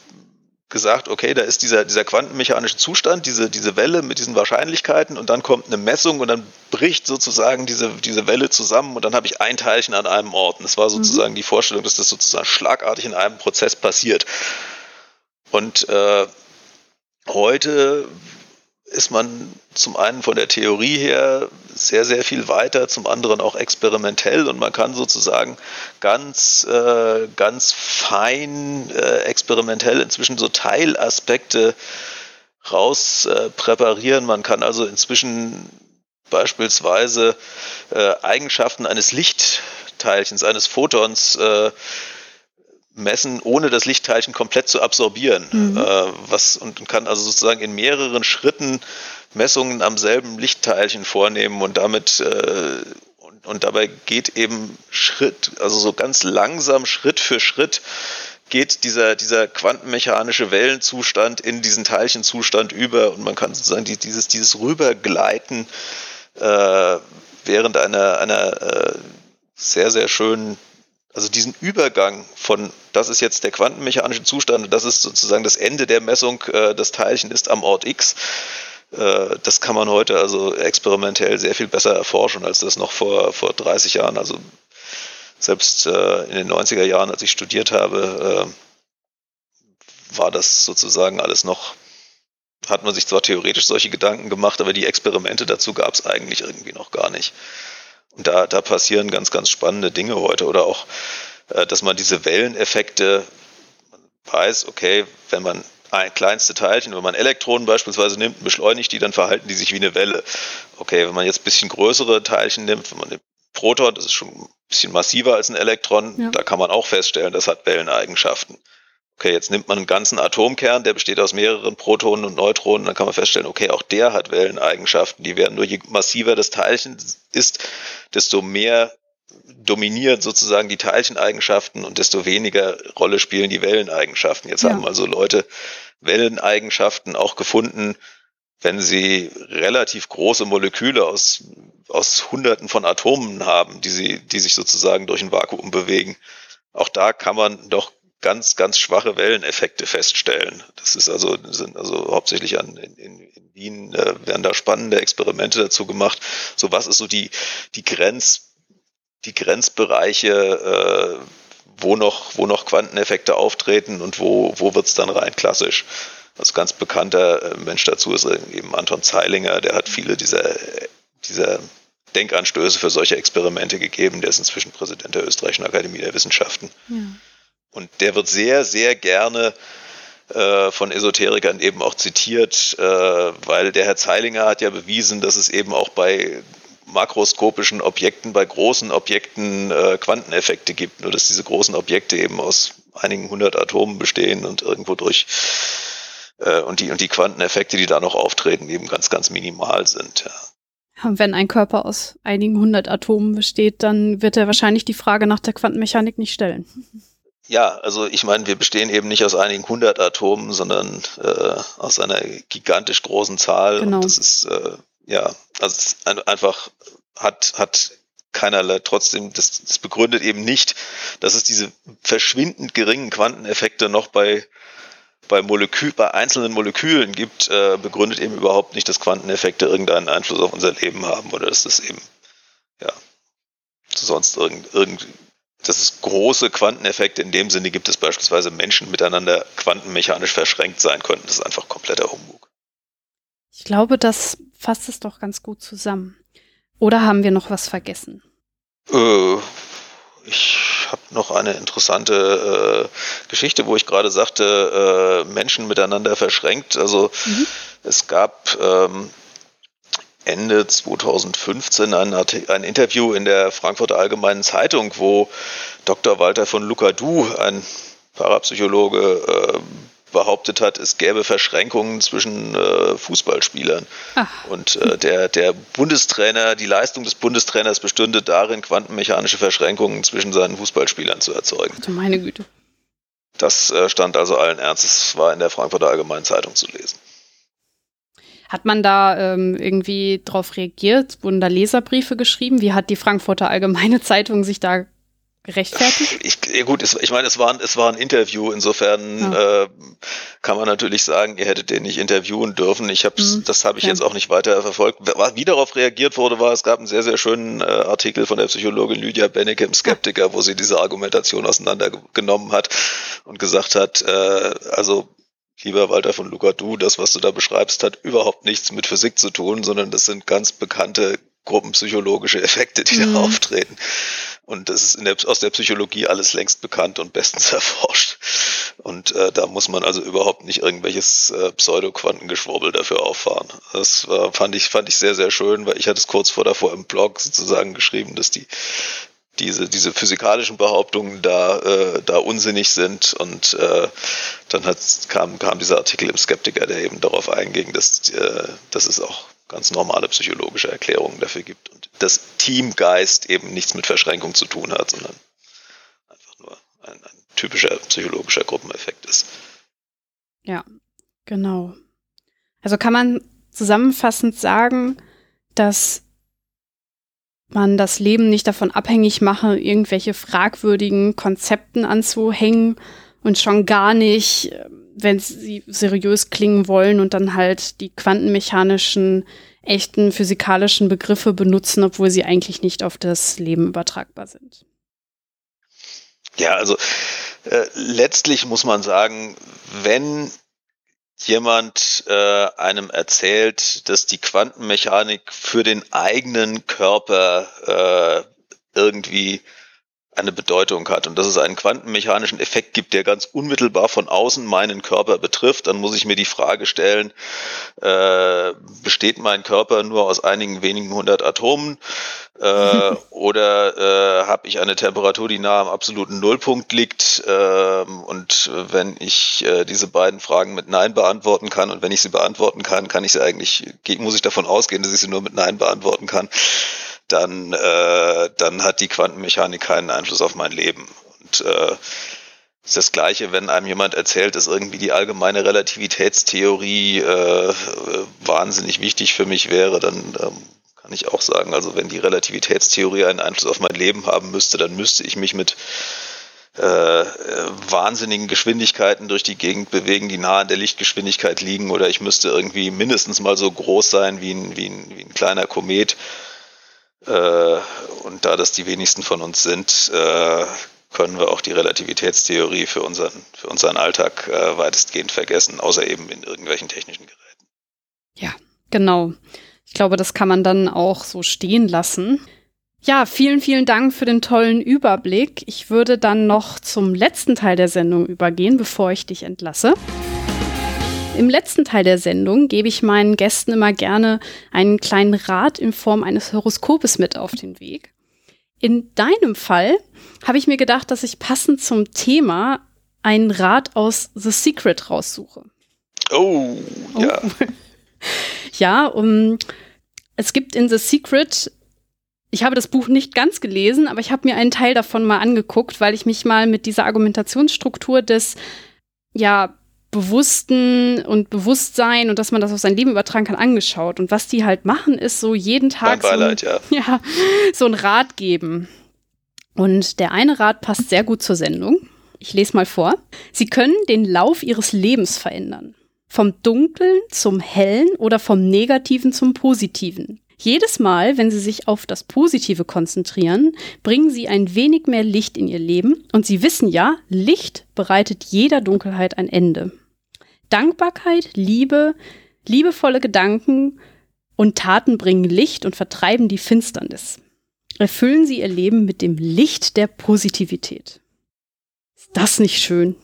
gesagt, okay, da ist dieser, dieser quantenmechanische Zustand, diese, diese Welle mit diesen Wahrscheinlichkeiten und dann kommt eine Messung und dann bricht sozusagen diese, diese Welle zusammen und dann habe ich ein Teilchen an einem Ort. Und das war mhm. sozusagen mhm. die Vorstellung, dass das sozusagen schlagartig in einem Prozess passiert. Und äh, heute ist man zum einen von der Theorie her sehr, sehr viel weiter, zum anderen auch experimentell und man kann sozusagen ganz, äh, ganz fein äh, experimentell inzwischen so Teilaspekte raus äh, präparieren. Man kann also inzwischen beispielsweise äh, Eigenschaften eines Lichtteilchens, eines Photons äh, messen, ohne das Lichtteilchen komplett zu absorbieren. Mhm. Äh, was, und kann also sozusagen in mehreren Schritten Messungen am selben Lichtteilchen vornehmen und damit äh, und, und dabei geht eben Schritt, also so ganz langsam Schritt für Schritt geht dieser, dieser quantenmechanische Wellenzustand in diesen Teilchenzustand über und man kann sozusagen die, dieses, dieses Rübergleiten äh, während einer, einer äh, sehr, sehr schönen also diesen Übergang von, das ist jetzt der quantenmechanische Zustand und das ist sozusagen das Ende der Messung, äh, das Teilchen ist am Ort X. Äh, das kann man heute also experimentell sehr viel besser erforschen, als das noch vor, vor 30 Jahren, also selbst äh, in den 90er Jahren, als ich studiert habe, äh, war das sozusagen alles noch, hat man sich zwar theoretisch solche Gedanken gemacht, aber die Experimente dazu gab es eigentlich irgendwie noch gar nicht. Und da, da passieren ganz, ganz spannende Dinge heute. Oder auch, äh, dass man diese Welleneffekte weiß, okay, wenn man ein kleinste Teilchen, wenn man Elektronen beispielsweise nimmt und beschleunigt die, dann verhalten die sich wie eine Welle. Okay, wenn man jetzt ein bisschen größere Teilchen nimmt, wenn man nimmt Proton, das ist schon ein bisschen massiver als ein Elektron, ja. da kann man auch feststellen, das hat Welleneigenschaften. Okay, jetzt nimmt man einen ganzen Atomkern, der besteht aus mehreren Protonen und Neutronen, dann kann man feststellen, okay, auch der hat Welleneigenschaften. Die werden nur je massiver das Teilchen ist, desto mehr dominieren sozusagen die Teilcheneigenschaften und desto weniger Rolle spielen die Welleneigenschaften. Jetzt ja. haben also Leute Welleneigenschaften auch gefunden, wenn sie relativ große Moleküle aus, aus Hunderten von Atomen haben, die, sie, die sich sozusagen durch ein Vakuum bewegen. Auch da kann man doch ganz, ganz schwache Welleneffekte feststellen. Das ist also, sind also hauptsächlich an, in, in, Wien äh, werden da spannende Experimente dazu gemacht. So was ist so die, die Grenz, die Grenzbereiche, äh, wo noch, wo noch Quanteneffekte auftreten und wo, wo wird's dann rein klassisch. Also ganz bekannter äh, Mensch dazu ist eben Anton Zeilinger, der hat viele dieser, dieser Denkanstöße für solche Experimente gegeben. Der ist inzwischen Präsident der Österreichischen Akademie der Wissenschaften. Ja. Und der wird sehr, sehr gerne äh, von Esoterikern eben auch zitiert, äh, weil der Herr Zeilinger hat ja bewiesen, dass es eben auch bei makroskopischen Objekten, bei großen Objekten äh, Quanteneffekte gibt, nur dass diese großen Objekte eben aus einigen hundert Atomen bestehen und irgendwo durch äh, und die und die Quanteneffekte, die da noch auftreten, eben ganz ganz minimal sind. Ja. Wenn ein Körper aus einigen hundert Atomen besteht, dann wird er wahrscheinlich die Frage nach der Quantenmechanik nicht stellen. Ja, also ich meine, wir bestehen eben nicht aus einigen hundert Atomen, sondern äh, aus einer gigantisch großen Zahl. Genau. Und das ist äh, ja, also einfach hat, hat keinerlei trotzdem, das, das begründet eben nicht, dass es diese verschwindend geringen Quanteneffekte noch bei bei, Molekül, bei einzelnen Molekülen gibt, äh, begründet eben überhaupt nicht, dass Quanteneffekte irgendeinen Einfluss auf unser Leben haben oder dass das eben, ja, sonst irgend, irgend, dass es große Quanteneffekte in dem Sinne gibt, dass beispielsweise Menschen miteinander quantenmechanisch verschränkt sein könnten. Das ist einfach kompletter Humbug. Ich glaube, das fasst es doch ganz gut zusammen. Oder haben wir noch was vergessen? Äh, ich habe noch eine interessante äh, Geschichte, wo ich gerade sagte, äh, Menschen miteinander verschränkt. Also mhm. es gab ähm, Ende 2015 ein, ein, Interview in der Frankfurter Allgemeinen Zeitung, wo Dr. Walter von Lucadou, ein Parapsychologe, äh, behauptet hat, es gäbe Verschränkungen zwischen äh, Fußballspielern. Ach. Und äh, der, der Bundestrainer, die Leistung des Bundestrainers bestünde darin, quantenmechanische Verschränkungen zwischen seinen Fußballspielern zu erzeugen. Also meine Güte. Das äh, stand also allen Ernstes, war in der Frankfurter Allgemeinen Zeitung zu lesen. Hat man da ähm, irgendwie drauf reagiert? Wurden da Leserbriefe geschrieben? Wie hat die Frankfurter Allgemeine Zeitung sich da gerechtfertigt? Ich, ja gut, es, ich meine, es war, es war ein Interview, insofern ja. äh, kann man natürlich sagen, ihr hättet den nicht interviewen dürfen. Ich hab's, mhm. das habe ich ja. jetzt auch nicht weiter verfolgt. Wie darauf reagiert wurde, war, es gab einen sehr, sehr schönen äh, Artikel von der Psychologin Lydia Bennecke im Skeptiker, wo sie diese Argumentation auseinandergenommen hat und gesagt hat, äh, also lieber Walter von Luca, du, das, was du da beschreibst, hat überhaupt nichts mit Physik zu tun, sondern das sind ganz bekannte gruppenpsychologische Effekte, die mhm. da auftreten. Und das ist der, aus der Psychologie alles längst bekannt und bestens erforscht. Und äh, da muss man also überhaupt nicht irgendwelches äh, Pseudo-Quantengeschwurbel dafür auffahren. Das war, fand ich, fand ich sehr, sehr schön, weil ich hatte es kurz vor davor im Blog sozusagen geschrieben, dass die diese, diese physikalischen Behauptungen da, äh, da unsinnig sind. Und äh, dann hat, kam, kam dieser Artikel im Skeptiker, der eben darauf einging, dass, äh, dass es auch ganz normale psychologische Erklärungen dafür gibt und das Teamgeist eben nichts mit Verschränkung zu tun hat, sondern einfach nur ein, ein typischer psychologischer Gruppeneffekt ist. Ja, genau. Also kann man zusammenfassend sagen, dass man das Leben nicht davon abhängig mache, irgendwelche fragwürdigen Konzepten anzuhängen und schon gar nicht wenn sie seriös klingen wollen und dann halt die quantenmechanischen, echten physikalischen Begriffe benutzen, obwohl sie eigentlich nicht auf das Leben übertragbar sind. Ja, also äh, letztlich muss man sagen, wenn jemand äh, einem erzählt, dass die Quantenmechanik für den eigenen Körper äh, irgendwie eine Bedeutung hat und dass es einen quantenmechanischen Effekt gibt, der ganz unmittelbar von außen meinen Körper betrifft, dann muss ich mir die Frage stellen, äh, besteht mein Körper nur aus einigen wenigen hundert Atomen äh, oder äh, habe ich eine Temperatur, die nah am absoluten Nullpunkt liegt? Äh, und wenn ich äh, diese beiden Fragen mit Nein beantworten kann und wenn ich sie beantworten kann, kann ich sie eigentlich, muss ich davon ausgehen, dass ich sie nur mit Nein beantworten kann dann, äh, dann hat die Quantenmechanik keinen Einfluss auf mein Leben. Und äh, ist das Gleiche, wenn einem jemand erzählt, dass irgendwie die allgemeine Relativitätstheorie äh, wahnsinnig wichtig für mich wäre, dann ähm, kann ich auch sagen, also wenn die Relativitätstheorie einen Einfluss auf mein Leben haben müsste, dann müsste ich mich mit äh, wahnsinnigen Geschwindigkeiten durch die Gegend bewegen, die nah an der Lichtgeschwindigkeit liegen, oder ich müsste irgendwie mindestens mal so groß sein wie ein, wie ein, wie ein kleiner Komet. Äh, und da das die wenigsten von uns sind, äh, können wir auch die Relativitätstheorie für unseren, für unseren Alltag äh, weitestgehend vergessen, außer eben in irgendwelchen technischen Geräten. Ja, genau. Ich glaube, das kann man dann auch so stehen lassen. Ja, vielen, vielen Dank für den tollen Überblick. Ich würde dann noch zum letzten Teil der Sendung übergehen, bevor ich dich entlasse. Im letzten Teil der Sendung gebe ich meinen Gästen immer gerne einen kleinen Rat in Form eines Horoskopes mit auf den Weg. In deinem Fall habe ich mir gedacht, dass ich passend zum Thema einen Rat aus The Secret raussuche. Oh, ja. Oh. ja, um, es gibt in The Secret ich habe das Buch nicht ganz gelesen, aber ich habe mir einen Teil davon mal angeguckt, weil ich mich mal mit dieser Argumentationsstruktur des ja Bewussten und Bewusstsein und dass man das auf sein Leben übertragen kann, angeschaut. Und was die halt machen, ist so jeden Tag so, ein, ja. ja, so ein Rat geben. Und der eine Rat passt sehr gut zur Sendung. Ich lese mal vor. Sie können den Lauf ihres Lebens verändern. Vom Dunkeln zum Hellen oder vom Negativen zum Positiven. Jedes Mal, wenn Sie sich auf das Positive konzentrieren, bringen Sie ein wenig mehr Licht in Ihr Leben und Sie wissen ja, Licht bereitet jeder Dunkelheit ein Ende. Dankbarkeit, Liebe, liebevolle Gedanken und Taten bringen Licht und vertreiben die Finsternis. Erfüllen Sie Ihr Leben mit dem Licht der Positivität. Ist das nicht schön?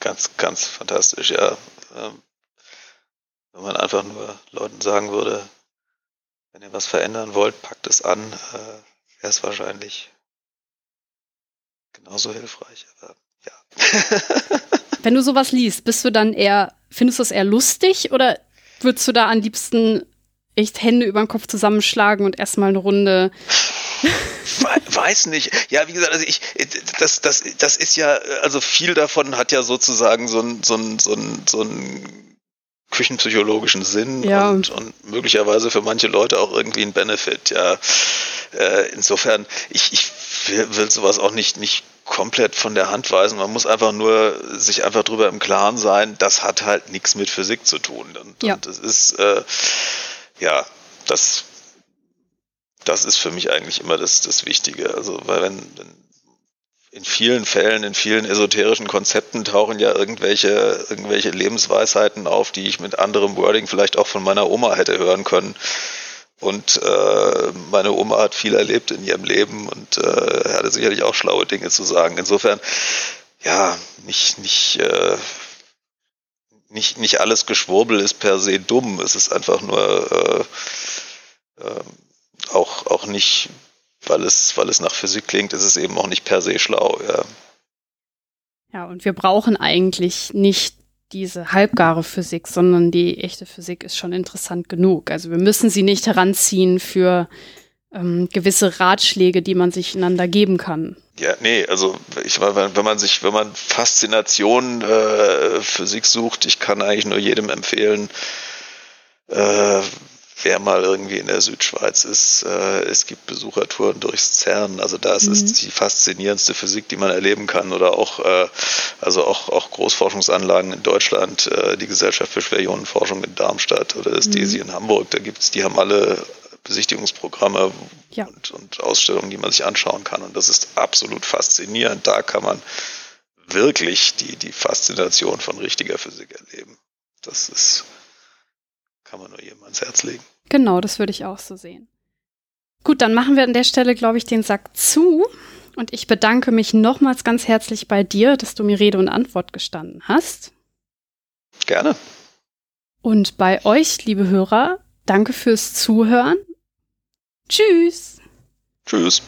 Ganz, ganz fantastisch, ja. Ähm, wenn man einfach nur Leuten sagen würde, wenn ihr was verändern wollt, packt es an, äh, wäre es wahrscheinlich genauso hilfreich. Aber. Wenn du sowas liest, bist du dann eher, findest du es eher lustig oder würdest du da am liebsten echt Hände über den Kopf zusammenschlagen und erstmal eine Runde Weiß nicht. Ja, wie gesagt, also ich, das, das, das ist ja, also viel davon hat ja sozusagen so ein, so ein, so ein, so ein küchenpsychologischen Sinn ja. und, und möglicherweise für manche Leute auch irgendwie ein Benefit. Ja, äh, insofern, ich, ich will, will sowas auch nicht, nicht komplett von der Hand weisen. Man muss einfach nur sich einfach drüber im Klaren sein, das hat halt nichts mit Physik zu tun. Und, ja. und das ist, äh, ja, das, das ist für mich eigentlich immer das, das Wichtige. Also, weil wenn, wenn in vielen Fällen, in vielen esoterischen Konzepten tauchen ja irgendwelche, irgendwelche Lebensweisheiten auf, die ich mit anderem Wording vielleicht auch von meiner Oma hätte hören können. Und äh, meine Oma hat viel erlebt in ihrem Leben und äh, hatte sicherlich auch schlaue Dinge zu sagen. Insofern, ja, nicht, nicht, äh, nicht, nicht alles Geschwurbel ist per se dumm. Es ist einfach nur äh, äh, auch, auch nicht weil es, weil es nach Physik klingt, ist es eben auch nicht per se schlau, ja. Ja, und wir brauchen eigentlich nicht diese halbgare Physik, sondern die echte Physik ist schon interessant genug. Also wir müssen sie nicht heranziehen für ähm, gewisse Ratschläge, die man sich einander geben kann. Ja, nee, also ich meine, wenn man sich, wenn man Faszination äh, Physik sucht, ich kann eigentlich nur jedem empfehlen, äh, wer mal irgendwie in der Südschweiz ist, äh, es gibt Besuchertouren durchs CERN. Also das mhm. ist die faszinierendste Physik, die man erleben kann. Oder auch, äh, also auch, auch Großforschungsanlagen in Deutschland, äh, die Gesellschaft für Schwerionenforschung in Darmstadt oder das mhm. DESI in Hamburg. Da gibt's, die haben alle Besichtigungsprogramme ja. und, und Ausstellungen, die man sich anschauen kann. Und das ist absolut faszinierend. Da kann man wirklich die, die Faszination von richtiger Physik erleben. Das ist kann man nur jedem ans Herz legen. Genau, das würde ich auch so sehen. Gut, dann machen wir an der Stelle, glaube ich, den Sack zu. Und ich bedanke mich nochmals ganz herzlich bei dir, dass du mir Rede und Antwort gestanden hast. Gerne. Und bei euch, liebe Hörer, danke fürs Zuhören. Tschüss. Tschüss.